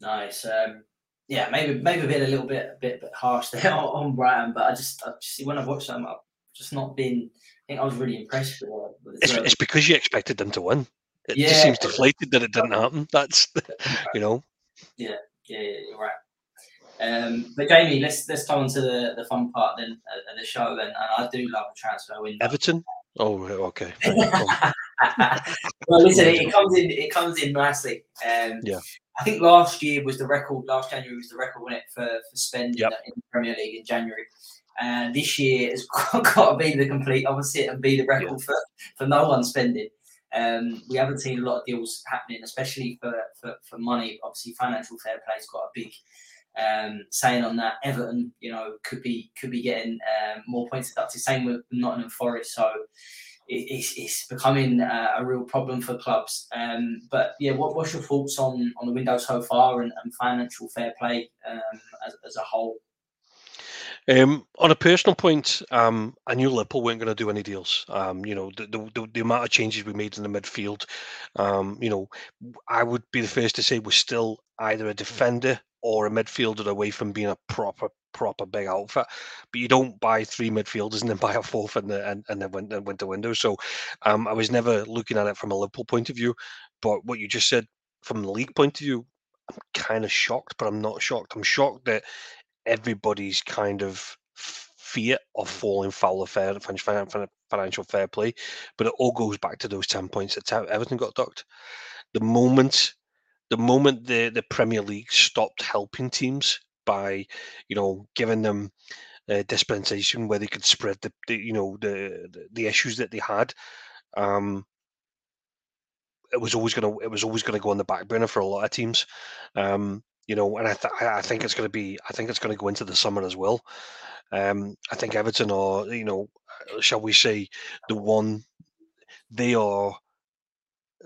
Speaker 1: Nice. Um, yeah, maybe maybe been a little bit a bit, bit harsh there on, on Brighton, but I just I just see when I've watched them, I've just not been. I think I was really impressed with,
Speaker 2: with it's, it's, because you expected them to win. It yeah, just seems deflated that it didn't happen. That's you know.
Speaker 1: Yeah, yeah, yeah you're right. Um, but Jamie, let's let's come on to the, the fun part then of the show, and, and I do love a transfer window.
Speaker 2: Everton. Oh, okay.
Speaker 1: well, listen, it, comes in. It comes in nicely. Um,
Speaker 2: yeah.
Speaker 1: I think last year was the record. Last January was the record, wasn't it, for for spending yep. in the Premier League in January. And this year has got to be the complete opposite and be the record yeah. for, for no one spending. Um, we haven't seen a lot of deals happening, especially for, for, for money. Obviously, financial fair play's got a big um, saying on that. Everton, you know, could be could be getting um, more points deducted. Same with Nottingham Forest. So it's, it's becoming uh, a real problem for clubs. Um, but yeah, what, what's your thoughts on, on the window so far and, and financial fair play um, as, as a whole?
Speaker 2: Um, on a personal point, um, I knew Liverpool weren't going to do any deals. Um, you know, the, the, the, amount of changes we made in the midfield, um, you know, I would be the first to say we're still either a defender or a midfielder away from being a proper proper big outfit. But you don't buy three midfielders and then buy a fourth in the in, in the winter, winter window. So um, I was never looking at it from a Liverpool point of view. But what you just said from the league point of view, I'm kind of shocked, but I'm not shocked. I'm shocked that everybody's kind of fear of falling foul of fair financial fair play. But it all goes back to those ten points that Everton got docked. The moment the moment the, the Premier League stopped helping teams by, you know, giving them uh, dispensation where they could spread the, the you know the, the, the issues that they had. Um, it was always gonna it was always gonna go on the back burner for a lot of teams. Um, you know, and I th- I think it's gonna be I think it's gonna go into the summer as well. Um, I think Everton are you know, shall we say, the one they are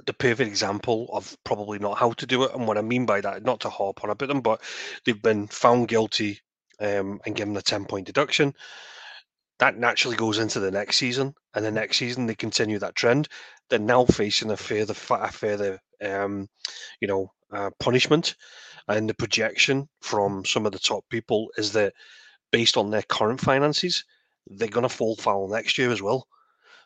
Speaker 2: the perfect example of probably not how to do it. And what I mean by that, not to harp on about them, but they've been found guilty um, and given a 10 point deduction. That naturally goes into the next season, and the next season they continue that trend. They're now facing a further, a further, um, you know, uh, punishment, and the projection from some of the top people is that based on their current finances, they're going to fall foul next year as well.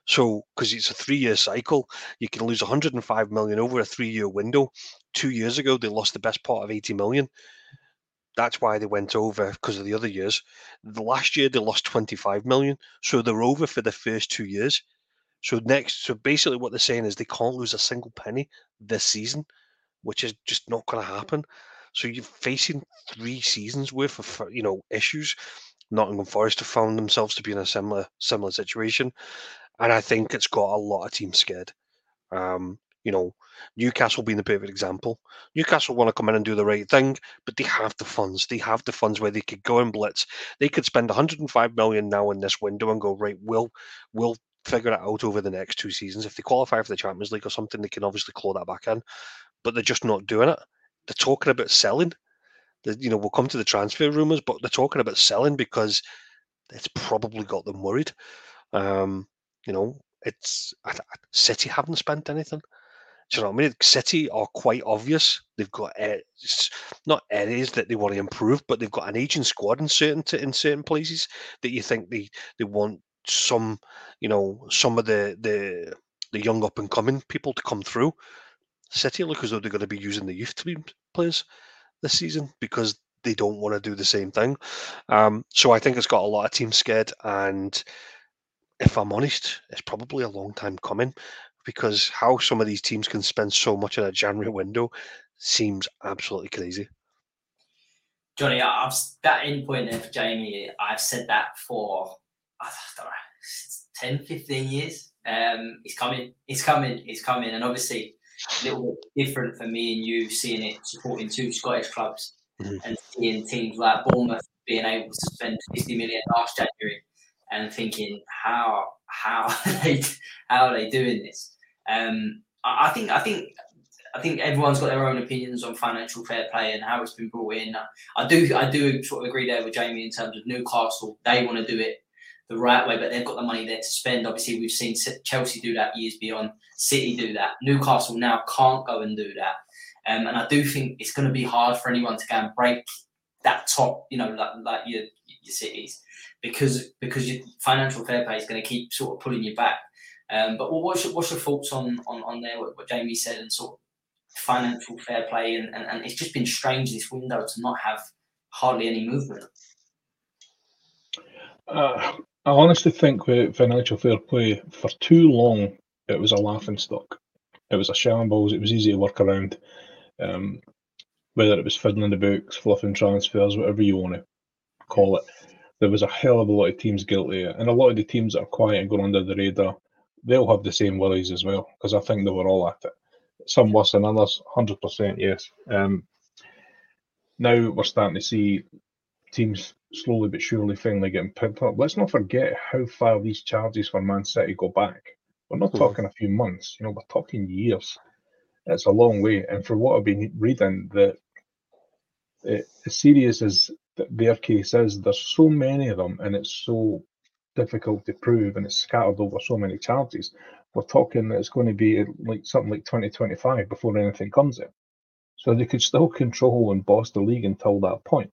Speaker 2: So, because it's a three-year cycle, you can lose 105 million over a three-year window. Two years ago, they lost the best part of 80 million. That's why they went over because of the other years. The last year they lost 25 million, so they're over for the first two years. So next, so basically what they're saying is they can't lose a single penny this season, which is just not going to happen. So you're facing three seasons worth of you know issues. Nottingham Forest have found themselves to be in a similar similar situation and I think it's got a lot of teams scared. Um, you know, Newcastle being the perfect example. Newcastle want to come in and do the right thing, but they have the funds. They have the funds where they could go and blitz. They could spend 105 million now in this window and go right. We'll we'll figure it out over the next two seasons. If they qualify for the Champions League or something, they can obviously claw that back in. But they're just not doing it. They're talking about selling. You know, we'll come to the transfer rumors, but they're talking about selling because it's probably got them worried. Um, you know, it's City haven't spent anything. Do you know what I mean? City are quite obvious. They've got uh, not areas that they want to improve, but they've got an aging squad in certain in certain places that you think they they want some, you know, some of the the the young up and coming people to come through. City look as though they're going to be using the youth team players this season because they don't want to do the same thing. Um, so I think it's got a lot of teams scared, and if I'm honest, it's probably a long time coming because how some of these teams can spend so much in a January window seems absolutely crazy.
Speaker 1: Johnny, I've that end point of Jamie, I've said that for I don't know, 10, 15 years. Um, he's coming, it's coming, it's coming, and obviously a little bit different for me and you seeing it supporting two Scottish clubs mm-hmm. and seeing teams like Bournemouth being able to spend 50 million last January and thinking how how are they how are they doing this? Um, I think I think I think everyone's got their own opinions on financial fair play and how it's been brought in. I do I do sort of agree there with Jamie in terms of Newcastle. They want to do it the right way, but they've got the money there to spend. Obviously, we've seen Chelsea do that years beyond. City do that. Newcastle now can't go and do that. Um, and I do think it's going to be hard for anyone to go and break that top, you know, like, like your your cities, because because your financial fair play is going to keep sort of pulling you back. Um, but what's your, what's your thoughts on on, on there what, what Jamie said and sort of financial fair play and, and, and it's just been strange this window to not have hardly any movement.
Speaker 3: Uh, I honestly think with financial fair play for too long it was a laughing stock. It was a shambles. It was easy to work around. Um, whether it was fiddling the books, fluffing transfers, whatever you want to call it, there was a hell of a lot of teams guilty, and a lot of the teams that are quiet and going under the radar, they'll have the same worries as well because I think they were all at it. Some worse than others, hundred percent, yes. Um, now we're starting to see teams slowly but surely finally getting picked up. Let's not forget how far these charges for Man City go back. We're not mm-hmm. talking a few months, you know, we're talking years. It's a long way. And for what I've been reading, the it, as serious as their case is, there's so many of them, and it's so difficult to prove, and it's scattered over so many charities. We're talking that it's going to be like something like 2025 before anything comes in. So they could still control and boss the league until that point,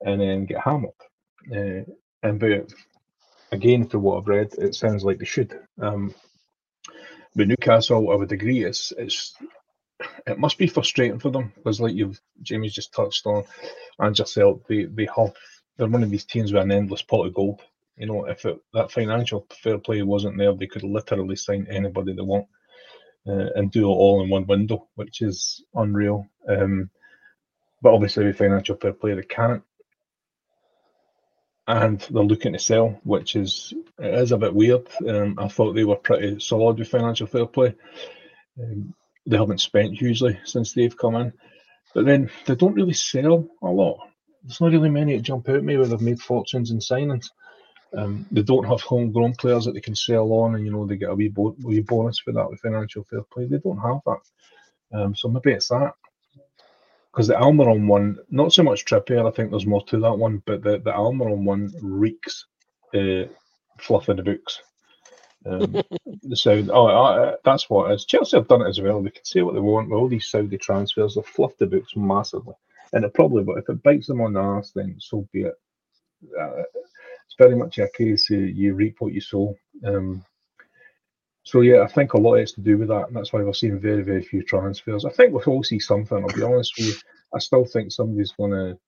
Speaker 3: and then get hammered. Uh, and but again, for what I've read, it sounds like they should. Um, but Newcastle, I would agree, it's it's it must be frustrating for them because, like you've Jamie's just touched on, and yourself, they they have they're one of these teams with an endless pot of gold. You know, if it, that financial fair play wasn't there, they could literally sign anybody they want uh, and do it all in one window, which is unreal. Um, but obviously, with financial fair play, they can't, and they're looking to sell, which is is a bit weird. Um, I thought they were pretty solid with financial fair play. Um, they haven't spent hugely since they've come in, but then they don't really sell a lot. There's not really many that jump out at me where they've made fortunes in signings. Um, they don't have homegrown players that they can sell on, and you know they get a wee, bo- wee bonus for that with financial fair play. They don't have that, um, so maybe it's that. Because the Almiron one, not so much Trippier, I think there's more to that one, but the, the Almiron one reeks uh, fluff in the books. Um, the sound. Oh, uh, that's what it is. Chelsea have done it as well. They can say what they want with all these Saudi transfers. They've fluffed the books massively, and it probably. But if it bites them on the ass, then so be it. Uh, it's very much a case of you reap what you sow. Um, so yeah, I think a lot has to do with that, and that's why we're seeing very, very few transfers. I think we'll all see something. I'll be honest with you. I still think somebody's going to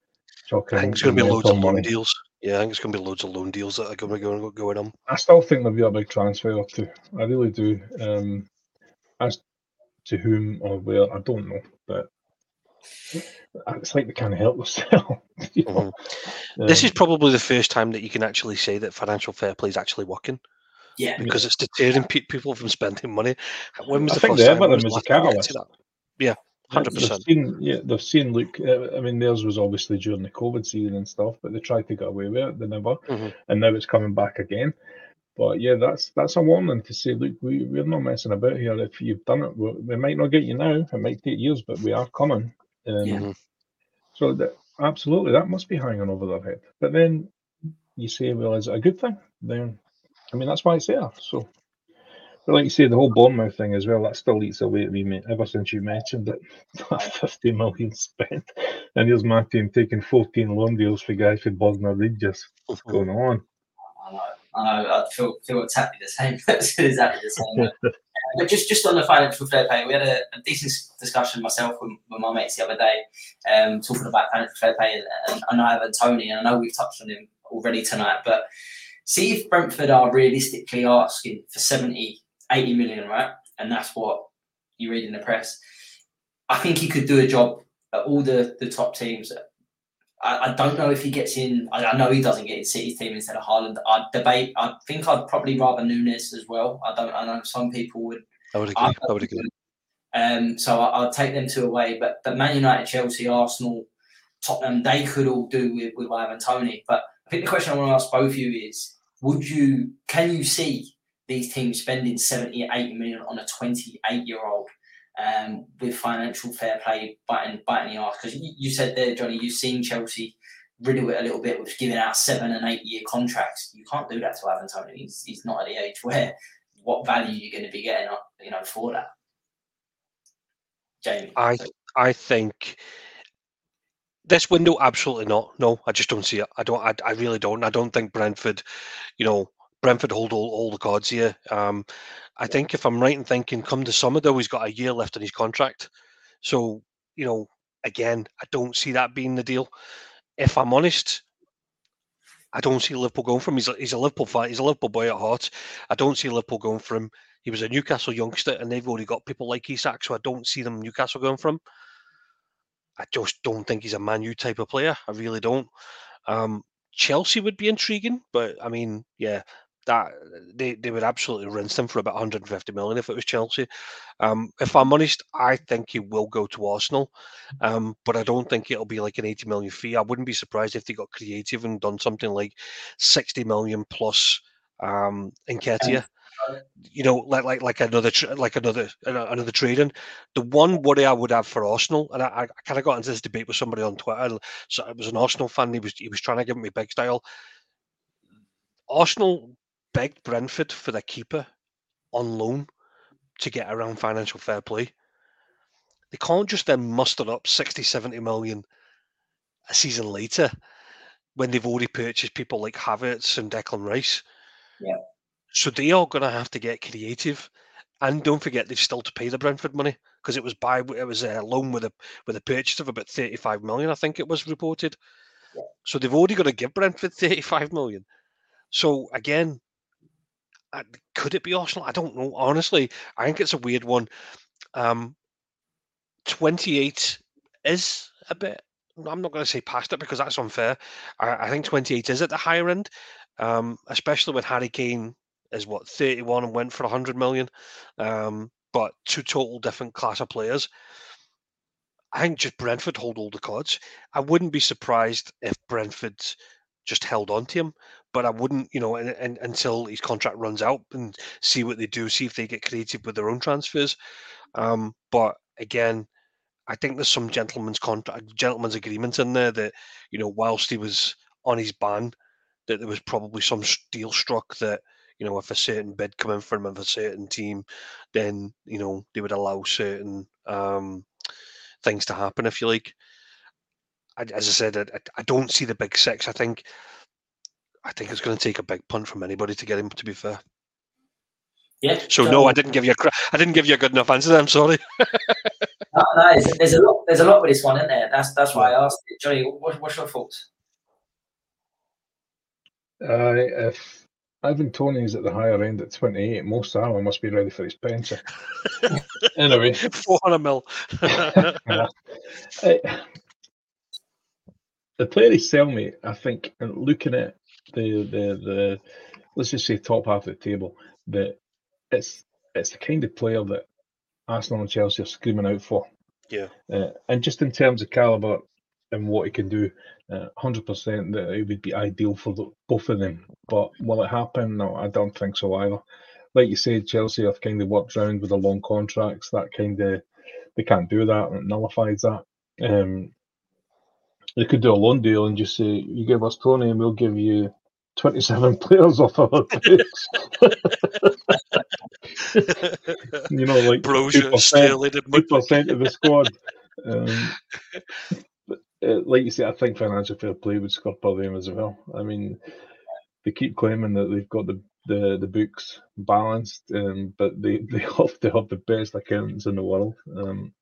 Speaker 2: chuck in. I think it's going to be loads of loan deals. Yeah, I think it's going to be loads of loan deals that are going to go going on.
Speaker 3: I still think there'll be a big transfer or two. I really do. Um, as to whom or where, I don't know, but it's like they can't help themselves. you know?
Speaker 2: mm-hmm. This is um, probably the first time that you can actually say that financial fair play is actually working.
Speaker 1: Yeah,
Speaker 2: because yeah. it's deterring people from spending money.
Speaker 3: When was I the think first time? Everton was a catalyst.
Speaker 2: Yeah, hundred percent.
Speaker 3: Yeah, they've seen. Look, uh, I mean, theirs was obviously during the COVID season and stuff, but they tried to get away with it. They never, mm-hmm. and now it's coming back again. But yeah, that's that's a warning to say, look, we, we're not messing about here. If you've done it, we might not get you now. It might take years, but we are coming. Um, yeah. So that absolutely, that must be hanging over their head. But then you say, well, is it a good thing? Then, I mean, that's why it's there. So, but like you say, the whole Bournemouth thing as well, that still eats away at me mate, ever since you mentioned it. 50 million spent. And here's my team taking 14 loan deals for guys for Bognor Regis. What's going on?
Speaker 1: I know, I know. I feel, feel exactly the same. exactly the same. but just just on the financial fair play, we had a, a decent discussion myself with, with, my mates the other day, um, talking about financial fair play, and, and I have a Toney, and I know we've touched on him already tonight, but see if Brentford are realistically asking for 70, 80 million, right? And that's what you read in the press. I think he could do a job at all the, the top teams. I, I don't know if he gets in. I, I, know he doesn't get in City's team instead of Haaland. I debate. I think I'd probably rather Nunez as well. I don't. I know some people would.
Speaker 2: I would agree. I, I would agree.
Speaker 1: Um, so I, will take them two away. But but Man United, Chelsea, Arsenal, Tottenham, they could all do with with Ivan Toney. But I think the question I want to ask both of you is: Would you? Can you see these teams spending 70, 80 million on a 28 year old um, with financial fair play biting, biting the arse. Because you, said there, Johnny, you've seen Chelsea riddle it a little bit with giving out seven and eight year contracts. You can't do that to Ivan Toney. He's, he's not at the age where what value you're going to be getting, you know, for that. Jamie,
Speaker 2: I I think this window absolutely not. No, I just don't see it. I don't. I, I really don't. I don't think Brentford, you know, Brentford hold all, all the cards here. Um, I think if I'm right in thinking, come the summer though, he's got a year left on his contract. So you know, again, I don't see that being the deal. If I'm honest, I don't see Liverpool going for him. He's a, he's a Liverpool fan. He's a Liverpool boy at heart. I don't see Liverpool going for him. He was a Newcastle youngster, and they've already got people like Isak, so I don't see them Newcastle going for him. I just don't think he's a Man U type of player. I really don't. Um, Chelsea would be intriguing, but I mean, yeah, that they, they would absolutely rinse him for about 150 million if it was Chelsea. Um, if I'm honest, I think he will go to Arsenal, um, but I don't think it'll be like an 80 million fee. I wouldn't be surprised if they got creative and done something like 60 million plus um, Nketiah you know, like like like another like another another trading. The one worry I would have for Arsenal, and I, I kind of got into this debate with somebody on Twitter. So it was an Arsenal fan. He was he was trying to give me big style. Arsenal begged Brentford for their keeper on loan to get around financial fair play. They can't just then muster up 60, 70 million a season later when they've already purchased people like Havertz and Declan Rice.
Speaker 1: Yeah.
Speaker 2: So they are going to have to get creative, and don't forget they've still to pay the Brentford money because it was by it was a loan with a with a purchase of about thirty five million. I think it was reported. Yeah. So they've already got to give Brentford thirty five million. So again, could it be Arsenal? I don't know. Honestly, I think it's a weird one. Um, twenty eight is a bit. I'm not going to say past it because that's unfair. I, I think 28 is at the higher end, um, especially with Harry Kane is what 31 and went for 100 million. Um, but two total different class of players. I think just Brentford hold all the cards. I wouldn't be surprised if Brentford just held on to him, but I wouldn't, you know, and, and, until his contract runs out and see what they do, see if they get creative with their own transfers. Um, but again, I think there's some gentleman's contract, gentleman's agreement in there that, you know, whilst he was on his ban, that there was probably some deal struck that you know, if a certain bid come in from of a certain team, then you know they would allow certain um, things to happen, if you like. I, as I said, I, I don't see the big six. I think, I think it's going to take a big punt from anybody to get him. To be fair.
Speaker 1: Yeah.
Speaker 2: So, so no, I didn't give you a I didn't give you a good enough answer. I'm sorry.
Speaker 1: no, no, there's a lot. There's a lot with this one, isn't there? That's that's why I asked it. Johnny, what, what's your thoughts?
Speaker 3: Uh, if Ivan Toney's at the higher end at 28. Mo Salah must be ready for his pension. anyway.
Speaker 2: 400 mil.
Speaker 3: the player he sell me, I think, and looking at the, the, the, let's just say top half of the table, that it's it's the kind of player that Arsenal and Chelsea are screaming out for.
Speaker 2: Yeah.
Speaker 3: Uh, and just in terms of caliber and what he can do, uh, hundred percent that it would be ideal for the, both of them. But will it happen? No, I don't think so either. Like you said, Chelsea have kind of worked around with the long contracts. That kind of they can't do that. It nullifies that. Um, they could do a loan deal and just say, "You give us Toney, and we'll give you 27 players off our books." you know, like
Speaker 2: two
Speaker 3: percent of the squad. Um, uh, like you say, I think financial fair play would scupper them as well. I mean, they keep claiming that they've got the the, the books balanced, um, but they, they have to have the best accountants in the world. Um,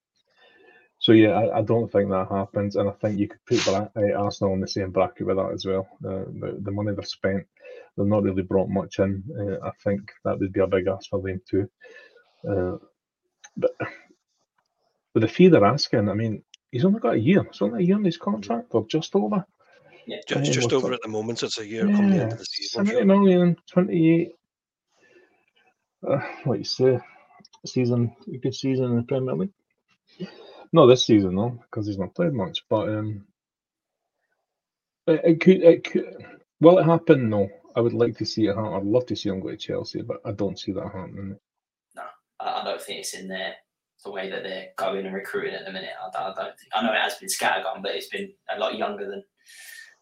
Speaker 3: so yeah, I, I, don't think that happens, and I think you could put Bra- uh, Arsenal in the same bracket with that as well. Uh, the, the money they've spent, they've not really brought much in. Uh, I think that would be a big ask for them too. Uh, but with the fee they're asking, I mean, he's only got a year. It's only a year in his contract, or just over.
Speaker 2: Yeah, just, just over at the moment. It's a year yeah, the end of the season.
Speaker 3: 70 million, 28. Uh, what you say? Season, a good season in the Premier League. Not this season though, because he's not played much. But um, it, it could, it could. Will it happen? No, I would like to see it happen. I'd love to see him go to Chelsea, but I don't see that happening.
Speaker 1: No, I don't think it's in there the way that they're going and recruiting at the minute. I, I don't think. I know it has been scattergun, but it's been a lot younger than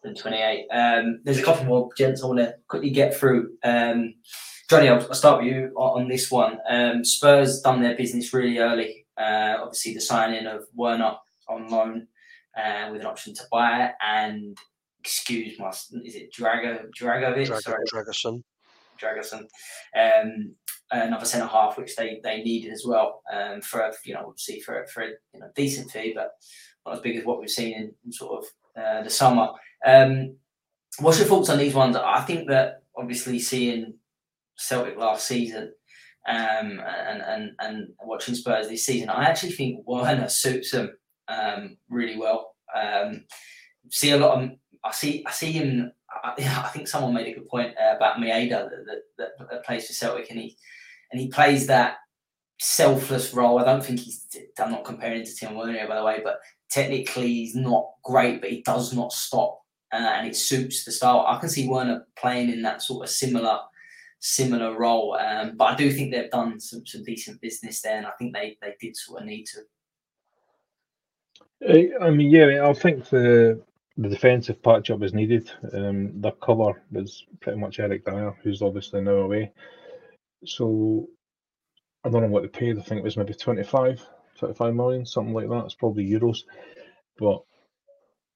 Speaker 1: than 28. Um, there's a couple more gents I want to quickly get through. Um, Johnny, I'll, I'll, start with you on, on this one. Um, Spurs done their business really early. Uh, obviously, the signing of Werner on loan uh, with an option to buy it, and excuse my, is it Drago Dragovic?
Speaker 2: Drag- Dragusin.
Speaker 1: Dragusin. Um, another centre half, which they they needed as well um, for you know obviously for for a you know decent fee, but not as big as what we've seen in, in sort of uh, the summer. Um, what's your thoughts on these ones? I think that obviously seeing Celtic last season um, and and and watching Spurs this season, I actually think Werner suits them um, really well. Um, see a lot of I see I see him. I, I think someone made a good point uh, about Maeda that, that, that, plays for Celtic, and he and he plays that selfless role. I don't think he's. I'm not comparing to Tim Werner, by the way, but technically he's not great, but he does not stop, uh, and it suits the style. I can see Werner playing in that sort of similar similar role, um, but I do think they've done some, some decent business there, and I think they they did sort of need to.
Speaker 3: I mean, yeah, I think the the defensive patch up is needed. Um, the cover was pretty much Eric Dier, who's obviously now away. So I don't know what they paid. I think it was maybe 25, 25 million, something like that. It's probably euros. But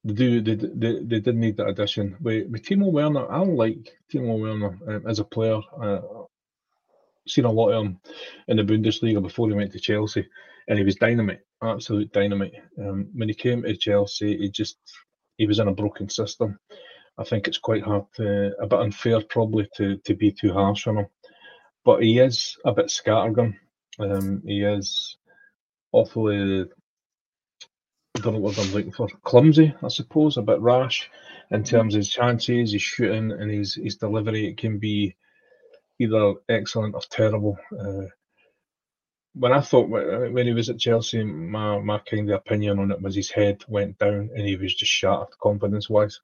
Speaker 3: they do they, they, they did need that addition. With, with Timo Werner, I like Timo Werner um, as a player. Uh, seen a lot of him in the Bundesliga before he went to Chelsea, and he was dynamite, absolute dynamite. Um, when he came to Chelsea, he just he was in a broken system. I think it's quite hard to, a bit unfair probably to, to be too harsh on him. But he is a bit scattergun. Um, he is awfully, Know what I'm looking for, clumsy, I suppose, a bit rash in terms of his chances, his shooting, and his, his delivery. It can be either excellent or terrible. Uh, when I thought when he was at Chelsea, my my kind of opinion on it was his head went down and he was just shattered confidence wise.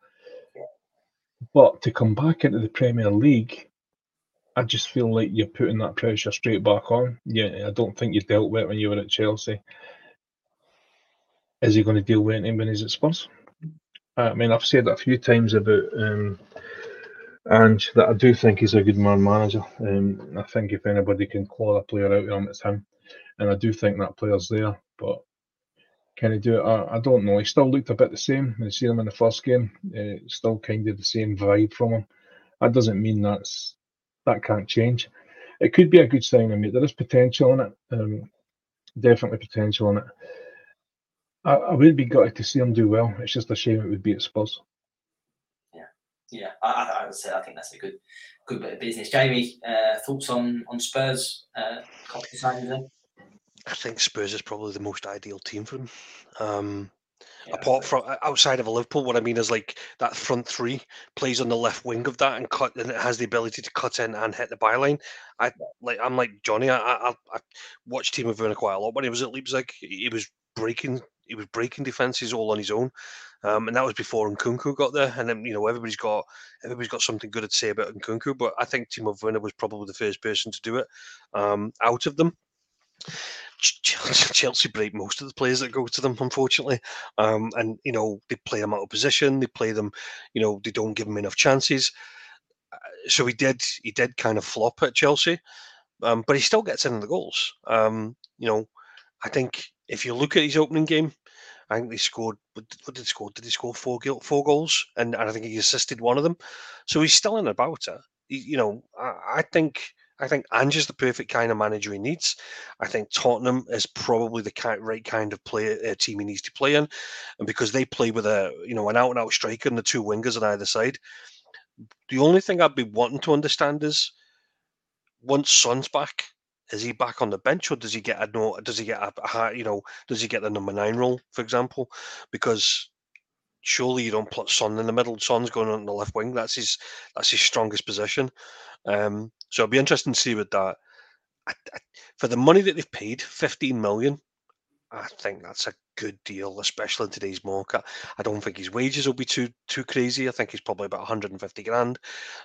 Speaker 3: But to come back into the Premier League, I just feel like you're putting that pressure straight back on. Yeah, I don't think you dealt with it when you were at Chelsea. Is he going to deal with it when he's at Spurs? I mean, I've said a few times about um, Ange that I do think he's a good man manager. Um, I think if anybody can claw a player out of him, it's him and I do think that player's there. But can he do it? I, I don't know. He still looked a bit the same. When i see him in the first game. Uh, still kind of the same vibe from him. That doesn't mean that's that can't change. It could be a good sign. I mean, there is potential in it. Um, definitely potential in it. I, I would be gutted to see him do well. It's just a shame it would be at Spurs.
Speaker 1: Yeah, yeah. I, I would say I think that's a good, good bit of business. Jamie, uh, thoughts on on Spurs? Uh,
Speaker 2: I think Spurs is probably the most ideal team for him. Um, yeah, apart from outside of Liverpool, what I mean is like that front three plays on the left wing of that and cut, and it has the ability to cut in and hit the byline. I like I'm like Johnny. I I, I watched Timo Werner quite a lot when he was at Leipzig. He was breaking he was breaking defenses all on his own, um, and that was before Nkunku got there. And then you know everybody's got everybody's got something good to say about Nkunku, but I think Timo Werner was probably the first person to do it um, out of them. Chelsea break most of the players that go to them, unfortunately. Um, and you know they play them out of position. They play them, you know, they don't give them enough chances. Uh, so he did, he did kind of flop at Chelsea, um, but he still gets in the goals. Um, you know, I think if you look at his opening game, I think they scored. What did he score? Did he score four four goals? And, and I think he assisted one of them. So he's still in about it. You know, I, I think I think Ange is the perfect kind of manager he needs. I think Tottenham is probably the right kind of player uh, team he needs to play in, and because they play with a you know an out and out striker and the two wingers on either side. The only thing I'd be wanting to understand is once Son's back, is he back on the bench or does he get a no? Does he get a, a you know does he get the number nine role for example? Because surely you don't put Son in the middle. Son's going on the left wing. That's his that's his strongest position. Um, so it'll be interesting to see with that. I, I, for the money that they've paid, 15 million, I think that's a good deal, especially in today's market. I don't think his wages will be too too crazy. I think he's probably about 150 grand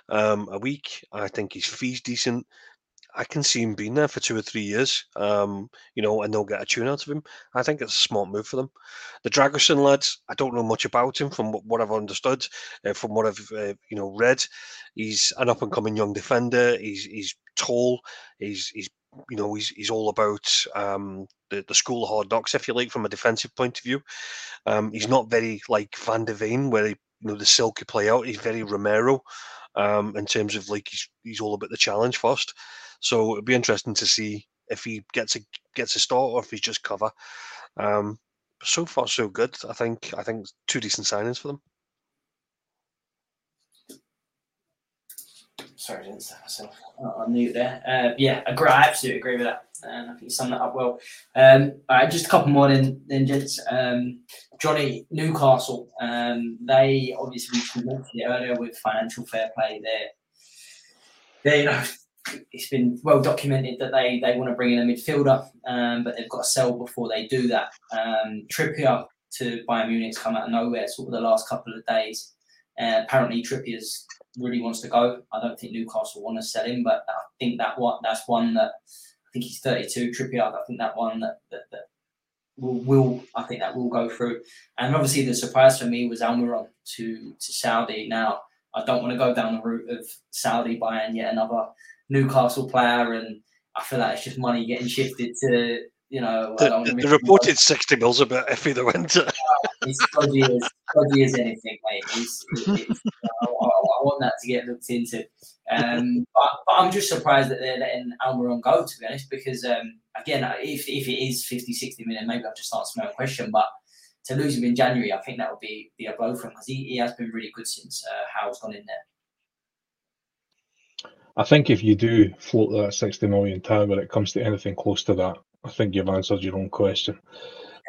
Speaker 2: um, a week. I think his fees decent. I can see him being there for two or three years, um, you know, and they'll get a tune out of him. I think it's a smart move for them. The Dragusin lads, I don't know much about him from what I've understood, uh, from what I've uh, you know read. He's an up and coming young defender. He's he's tall. He's he's you know he's he's all about um, the the school of hard knocks, if you like, from a defensive point of view. Um, he's not very like Van der Ven, where he, you know the silky play out. He's very Romero um, in terms of like he's he's all about the challenge first. So it'd be interesting to see if he gets a gets a start or if he's just cover. Um, so far, so good. I think I think two decent signings for them.
Speaker 1: Sorry, I didn't stop myself. I knew there. Uh, yeah, I agree. I absolutely agree with that. And I think you summed that up well. Um, all right, just a couple more then, then gents. Um, Johnny Newcastle. Um, they obviously mentioned it earlier with financial fair play. There, they you know it's been well documented that they they want to bring in a midfielder, um, but they've got to sell before they do that. Um, Trippier to Bayern Munich's come out of nowhere sort of the last couple of days. Uh, apparently, Trippier's really wants to go. I don't think Newcastle want to sell him, but I think that what that's one that I think he's 32. Trippier, I think that one that, that, that will, will I think that will go through. And obviously, the surprise for me was Almiron to to Saudi. Now, I don't want to go down the route of Saudi buying yet another Newcastle player, and I feel like it's just money getting shifted to you know.
Speaker 2: The, the reported sixty mils a bit iffy the winter.
Speaker 1: it's dodgy as dodgy as anything, mate. It's, it's, I, I, want that to get looked into. Um, but, but, I'm just surprised that they're letting Almiron go, to be honest, because um, again, if, if it is 50, 60 million, maybe I've just asked my own question, but to lose him in January, I think that would be, be a blow for him because he, he has been really good since uh, Howe's gone in there.
Speaker 3: I think if you do float that 60 million tag when it comes to anything close to that, I think you've answered your own question.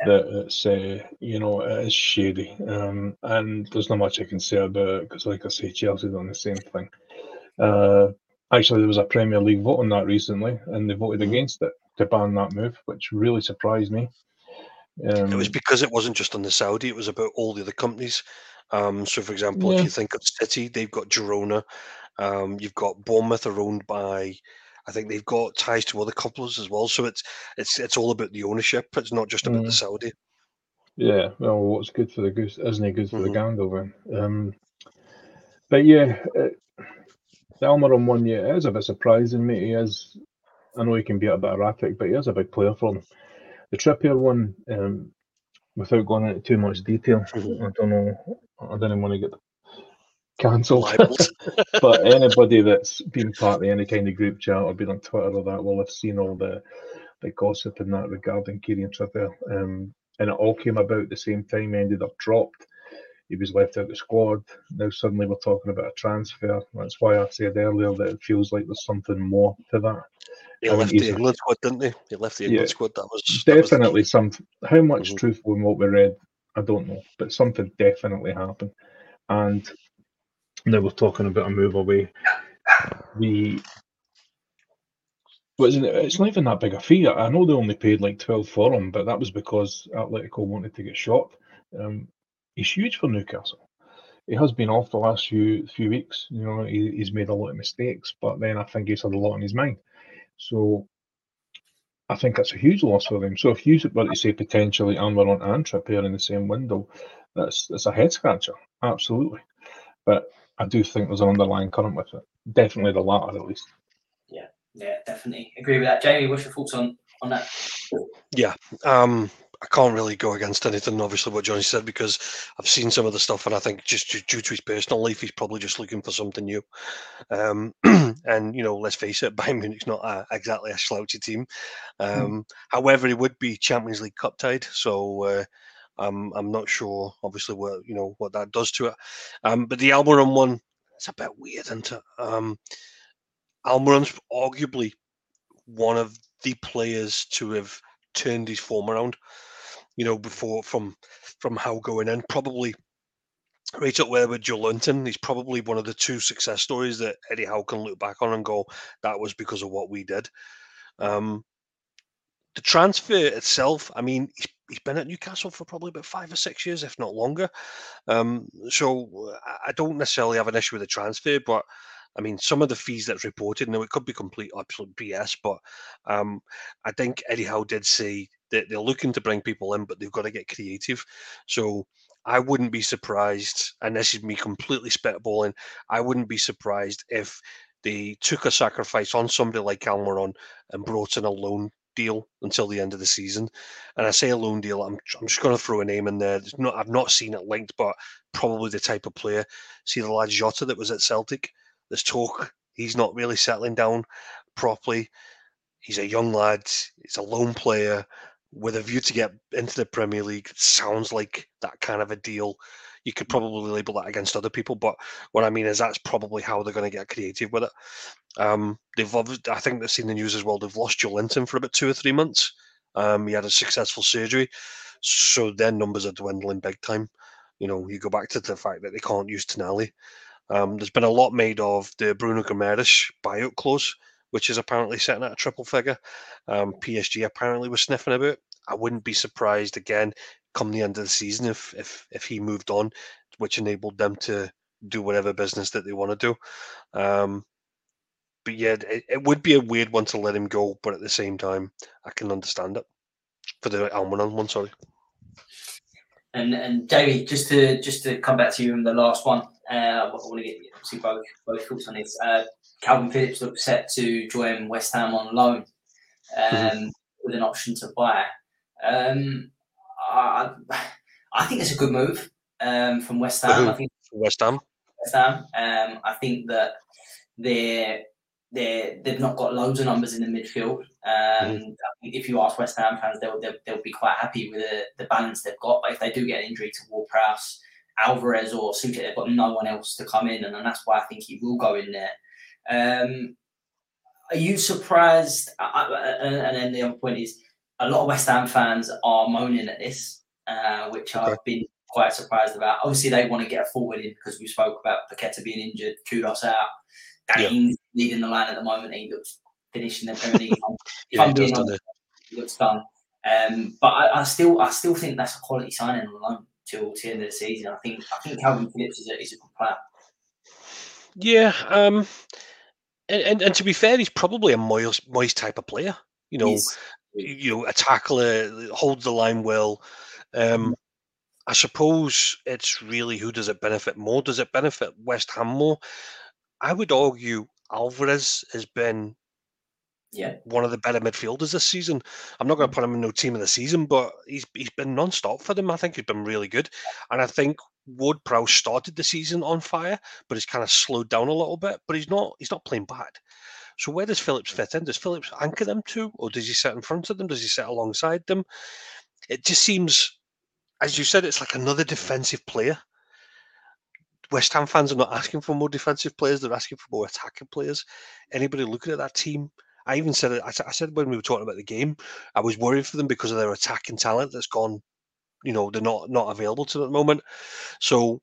Speaker 3: Yeah. That it's, uh, you know, it is shady. Um, and there's not much I can say about it because, like I say, Chelsea done the same thing. Uh, actually, there was a Premier League vote on that recently, and they voted mm-hmm. against it to ban that move, which really surprised me.
Speaker 2: Um, it was because it wasn't just on the Saudi; it was about all the other companies. Um, so, for example, yeah. if you think of City, they've got Girona, um, you've got Bournemouth are owned by, I think they've got ties to other couplers as well. So it's it's it's all about the ownership. It's not just about mm. the Saudi.
Speaker 3: Yeah, well, what's good for the goose isn't it good for mm-hmm. the gander Um, but yeah, it, the Almiron one, yeah, it is a bit surprising, mate. He is, I know he can be a bit erratic, but he is a big player for them. The Trippier one, um, without going into too much detail, mm-hmm. I don't know, I didn't want to get the cancelled. but anybody that's been part of any kind of group chat or been on Twitter or that will have seen all the the gossip in that regarding Kieran Trippier. Um, and it all came about the same time. He ended up dropped. He was left out of the squad. Now suddenly we're talking about a transfer. That's why I said earlier that it feels like there's something more to that.
Speaker 2: He I left the England squad, didn't he? He left the England yeah, squad. That was
Speaker 3: definitely that was... some. How much mm-hmm. truth in what we read, I don't know, but something definitely happened. And now we're talking about a move away. The but it's not even that big a fee. I know they only paid like twelve for him, but that was because Atletico wanted to get shot. Um, he's huge for Newcastle. He has been off the last few few weeks. You know, he, he's made a lot of mistakes, but then I think he's had a lot on his mind. So I think that's a huge loss for them. So if you were to say potentially Almiron and Trippier in the same window, that's that's a head scratcher, absolutely. But I do think there's an underlying current with it. Definitely the latter, at least.
Speaker 1: Yeah, yeah, definitely agree with that. Jamie, what's your thoughts on on that?
Speaker 2: Yeah, um, I can't really go against anything, obviously, what Johnny said because I've seen some of the stuff, and I think just due to his personal life, he's probably just looking for something new. Um, and you know, let's face it, Bayern Munich's not a, exactly a slouchy team. Um, mm. However, it would be Champions League cup tied, so. Uh, um, I'm not sure, obviously, what you know what that does to it. Um, but the Almiron one, it's a bit weird, isn't it? Um, Almiron's arguably one of the players to have turned his form around. You know, before from from Howe going in, probably right up there with Joelinton. He's probably one of the two success stories that Eddie Howe can look back on and go, that was because of what we did. Um, the transfer itself, I mean, he's, he's been at Newcastle for probably about five or six years, if not longer. Um, so I don't necessarily have an issue with the transfer, but I mean, some of the fees that's reported, now it could be complete absolute BS, but um, I think Eddie Howe did say that they're looking to bring people in, but they've got to get creative. So I wouldn't be surprised, and this is me completely spitballing, I wouldn't be surprised if they took a sacrifice on somebody like Almiron and brought in a loan deal until the end of the season. And I say a loan deal, I'm, I'm just going to throw a name in there. Not, I've not seen it linked, but probably the type of player. See the lad Jota that was at Celtic? There's talk he's not really settling down properly. He's a young lad, he's a lone player with a view to get into the Premier League. Sounds like that kind of a deal. You could probably label that against other people, but what I mean is that's probably how they're going to get creative with it. Um, they've, I think they've seen the news as well. They've lost Joelinton for about two or three months. Um, he had a successful surgery, so their numbers are dwindling big time. You know, you go back to the fact that they can't use Tonali. Um, there's been a lot made of the Bruno Guimaraes buyout clause, which is apparently setting at a triple figure. Um, PSG apparently was sniffing about. I wouldn't be surprised again come the end of the season if if if he moved on, which enabled them to do whatever business that they want to do. Um, but yeah, it, it, would be a weird one to let him go, but at the same time, I can understand it for the Almiron one. Sorry.
Speaker 1: And and Jamie, just to just to come back to you in the last one, uh, I want to get obviously both both thoughts on this. Uh, Kalvin Phillips looks set to join West Ham on loan um, mm-hmm. with an option to buy. Um, I, I think it's a good move um, from West Ham. I think
Speaker 2: West Ham.
Speaker 1: West Ham. Um, I think that they're they they've not got loads of numbers in the midfield. Um, mm. If you ask West Ham fans, they'll, they'll, they'll be quite happy with the, the balance they've got. But if they do get an injury to Ward-Prowse, Alvarez, or Soucek, they've got no one else to come in, and, and that's why I think he will go in there. Um, are you surprised? and then the other point is, a lot of West Ham fans are moaning at this, uh, which okay. I've been quite surprised about. Obviously, they want to get a forward in because we spoke about Paqueta being injured, Kudus out. Danny leading the line at the moment. He looks finishing the Premier League. yeah, he, does, he looks done. Um, but I, I, still, I still think that's a quality signing alone till the end of the season. I think, I think Kalvin Phillips is a, is a good player.
Speaker 2: Yeah, um, and, and, and to be fair, he's probably a Moyes, Moyes type of player. You know, you know, a tackler, holds the line well. Um, I suppose it's really who does it benefit more? Does it benefit West Ham more? I would argue Alvarez has been
Speaker 1: yeah
Speaker 2: one of the better midfielders this season. I'm not going to mm. put him in no team of the season, but he's he's been non-stop for them. I think he's been really good, and I think Ward-Prowse started the season on fire, but he's kind of slowed down a little bit. But he's not he's not playing bad. So where does Phillips fit in? Does Phillips anchor them to, or does he sit in front of them? Does he sit alongside them? It just seems, as you said, it's like another defensive player. West Ham fans are not asking for more defensive players; they're asking for more attacking players. Anybody looking at that team, I even said it. I said when we were talking about the game, I was worried for them because of their attacking talent that's gone. You know, they're not not available to them at the moment. So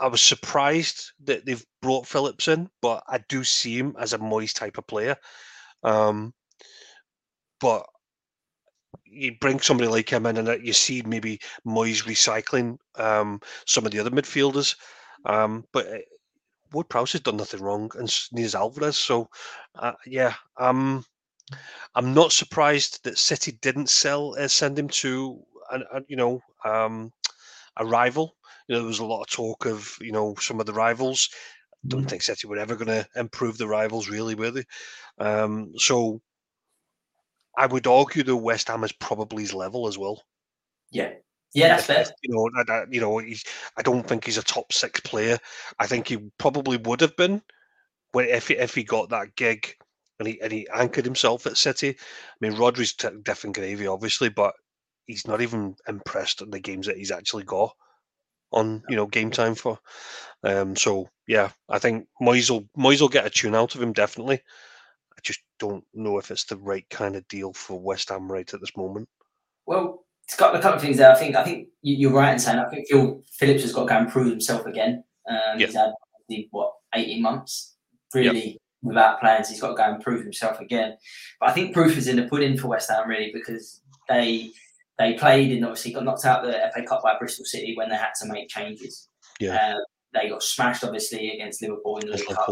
Speaker 2: I was surprised that they've brought Phillips in, but I do see him as a Moyes type of player. Um, but you bring somebody like him in, and you see maybe Moyes recycling um, some of the other midfielders. Um, but uh, Ward Prowse has done nothing wrong, and neither Alvarez. So, uh, yeah, um, I'm not surprised that City didn't sell uh, send him to, an, a, you know, um, a rival. You know, there was a lot of talk of you know some of the rivals. I don't mm. think City were ever going to improve the rivals, really, were they? Um, so, I would argue that West Ham is probably his level as well.
Speaker 1: Yeah, yeah, that's fair.
Speaker 2: You know, I, you know, he's, I don't think he's a top six player. I think he probably would have been when if he, if he got that gig and he and he anchored himself at City. I mean, Rodri's t- different gravy, obviously, but he's not even impressed in the games that he's actually got on you know game time for. Um, so yeah, I think Moyes will Moyes will get a tune out of him definitely. I just don't know if it's the right kind of deal for West Ham right at this moment.
Speaker 1: Well, it's got a couple of things there. I think I think you're right in saying I think Phil Phillips has got to go and prove himself again. Um, yep. He's had what eighteen months, really, yep. without plans. He's got to go and prove himself again. But I think proof is in the pudding for West Ham really because they they played and obviously got knocked out the FA Cup by Bristol City when they had to make changes.
Speaker 2: Yeah.
Speaker 1: Uh, they got smashed obviously against Liverpool in the League Cup.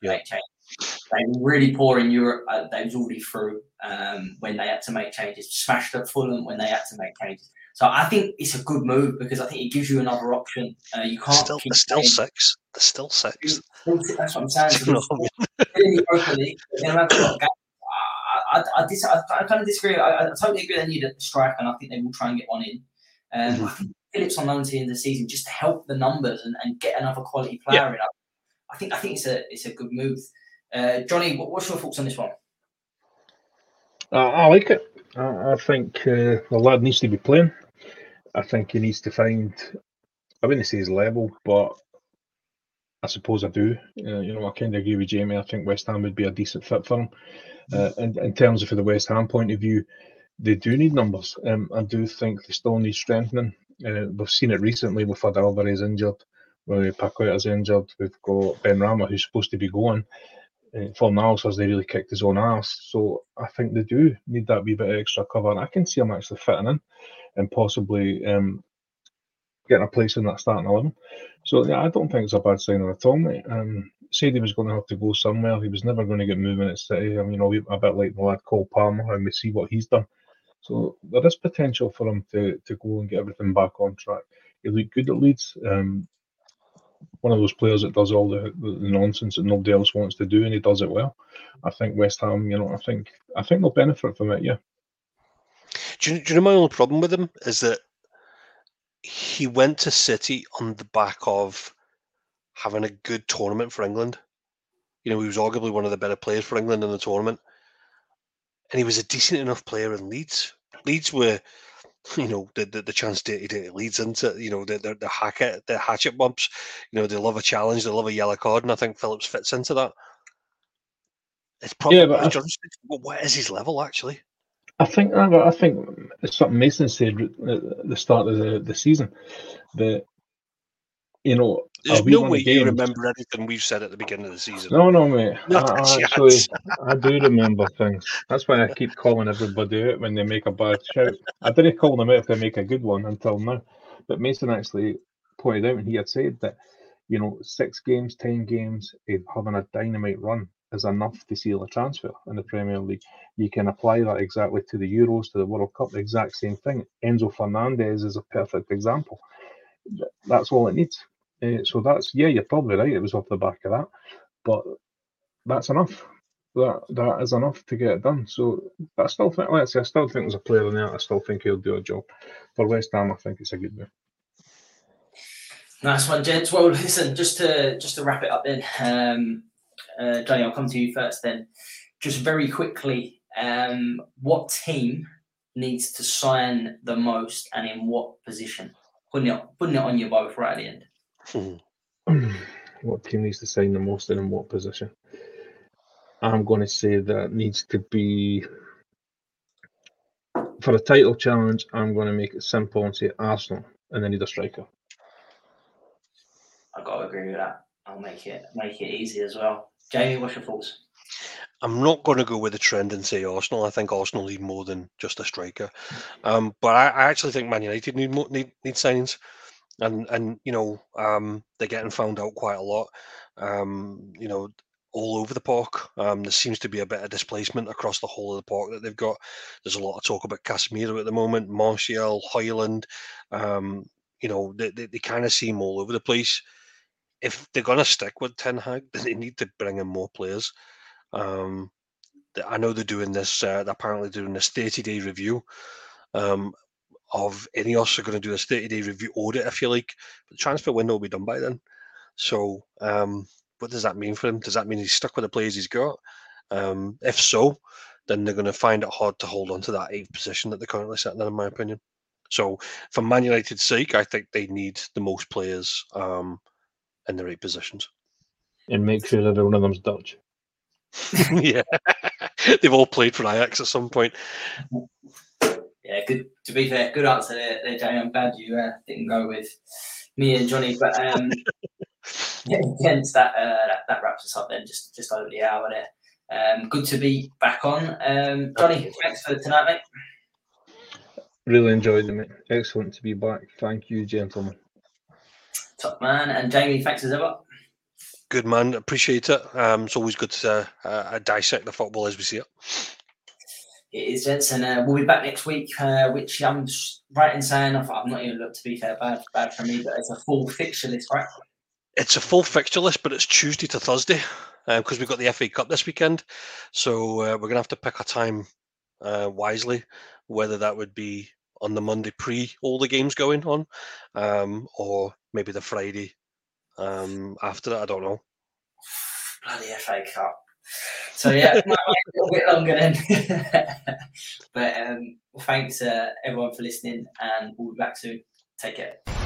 Speaker 1: They, had to make they were really poor in Europe. Uh, they was already through um, when they had to make changes. Smashed at Fulham when they had to make changes. So I think it's a good move because I think it gives you another option. Uh, you can't
Speaker 2: Still,
Speaker 1: keep
Speaker 2: still six. There's still six.
Speaker 1: That's what I'm saying.
Speaker 2: You know what I mean?
Speaker 1: in the Europa League, they're gonna have a lot of games. I, I, I, dis- I, I kind of disagree. I, I totally agree they need a strike, and I think they will try and get one in. Um,
Speaker 2: Mhm.
Speaker 1: I think Phillips on loan to the end of the season just to help the numbers and, and get another quality player in. I, I think I think it's a it's a good move. Uh, Johnny, what, what's your thoughts on this one?
Speaker 3: I, I like it. I, I think uh, the lad needs to be playing. I think he needs to find. I wouldn't say his level, but I suppose I do. Uh, you know, I kind of agree with Jamie. I think West Ham would be a decent fit for him. Uh, in, in terms of for the West Ham point of view, they do need numbers. Um, I do think they still need strengthening. Uh, we've seen it recently. We've had Alvarez injured, where Paqueta's injured. We've got Benrahma, who's supposed to be going. Uh, for now, says they really kicked his own ass. So I think they do need that wee bit of extra cover. And I can see him actually fitting in and possibly um, getting a place in that starting 11. So yeah, I don't think it's a bad signing at all, mate. Um, said he was going to have to go somewhere. He was never going to get moving at City. I mean, you know, a bit like the lad Cole Palmer, and we see what he's done. So there is potential for him to, to go and get everything back on track. He looked good at Leeds. Um, one of those players that does all the, the, the nonsense that nobody else wants to do, and he does it well. I think West Ham, you know, I think I think they'll benefit from it. Yeah,
Speaker 2: Do you, do you know my only problem with him is that he went to City on the back of having a good tournament for England. You know, he was arguably one of the better players for England in the tournament, and he was a decent enough player in Leeds. Leeds were, you know, the the, the chance to to Leeds into, you know, the the, the the hatchet bumps. You know, they love a challenge, they love a yellow card, and I think Phillips fits into that. It's probably
Speaker 3: Yeah, but I-
Speaker 2: what is his level actually?
Speaker 3: I think. I think it's something Mason said at the start of the, the season that you know.
Speaker 2: There's no way you remember anything we've said at the beginning of the season.
Speaker 3: No, no, mate.
Speaker 2: Not
Speaker 3: I, I actually, I do remember things. That's why I keep calling everybody out when they make a bad shout. I didn't call them out if they make a good one until now. But Mason actually pointed out, and he had said that, you know, six games, ten games having a dynamite run is enough to seal a transfer in the Premier League. You can apply that exactly to the Euros, to the World Cup, the exact same thing. Enzo Fernandez is a perfect example. That's all it needs. Uh, so that's yeah, you're probably right. It was off the back of that, but that's enough. That that is enough to get it done. So I still think, let's say, I still think there's a player in there. I still think he'll do a job for West Ham. I think it's a good move.
Speaker 1: Nice one, gents. Well, listen, just to just to wrap it up then, um, uh, Johnny, I'll come to you first. Then, just very quickly, um, what team needs to sign the most, and in what position? Putting it putting it on you both right at the end.
Speaker 3: what team needs to sign the most and in what position? I'm going to say that needs to be for a title challenge. I'm going to make it simple and say Arsenal, and they need a striker.
Speaker 1: I've got to agree with that. I'll make it make it easy as well. Jamie, what's your thoughts?
Speaker 2: I'm not going to go with the trend and say Arsenal. I think Arsenal need more than just a striker. Um, but I, I actually think Man United need more, need need signings, and and you know um, they're getting found out quite a lot. Um, you know, all over the park. Um, there seems to be a bit of displacement across the whole of the park that they've got. There's a lot of talk about Casemiro at the moment, Martial, Højlund. Um, you know, they, they, they kind of seem all over the place. If they're going to stick with Ten Hag, then they need to bring in more players. Um, I know they're doing this. Uh, they're apparently doing this 30 day review um, of Ineos. Are going to do this 30 day review audit, if you like. But the transfer window will be done by then. So, um, what does that mean for him? Does that mean he's stuck with the players he's got? Um, if so, then they're going to find it hard to hold on to that eighth position that they're currently sitting in, in my opinion. So, for Man United's sake, I think they need the most players um, in the right positions.
Speaker 3: And make sure that one of them's Dutch.
Speaker 2: yeah, they've all played for Ajax at some point.
Speaker 1: Yeah, good. To be fair, good answer there, there Jamie. I'm glad you uh, didn't go with me and Johnny. But um, Against that, uh, that, that wraps us up then, just just over the hour there. Um, good to be back on. Um, Johnny, thanks for tonight, mate.
Speaker 3: Really enjoyed it, mate. Excellent to be back. Thank you, gentlemen.
Speaker 1: Top man. And Jamie, thanks as ever.
Speaker 2: Good man, appreciate it. Um, it's always good to uh, uh, dissect the football as we see it.
Speaker 1: It is, gents, and uh, we'll be back next week, uh, which I'm right in saying, I've, I've not even looked to be fair, bad, bad for me, but it's a full fixture list, right?
Speaker 2: It's a full fixture list, but it's Tuesday to Thursday because uh, we've got the FA Cup this weekend. So uh, we're going to have to pick a time uh, wisely, whether that would be on the Monday pre all the games going on um, or maybe the Friday um, after that. I don't know.
Speaker 1: Bloody FA Cup. So yeah, a bit longer then. but um, thanks uh, everyone for listening, and we'll be back soon. Take care.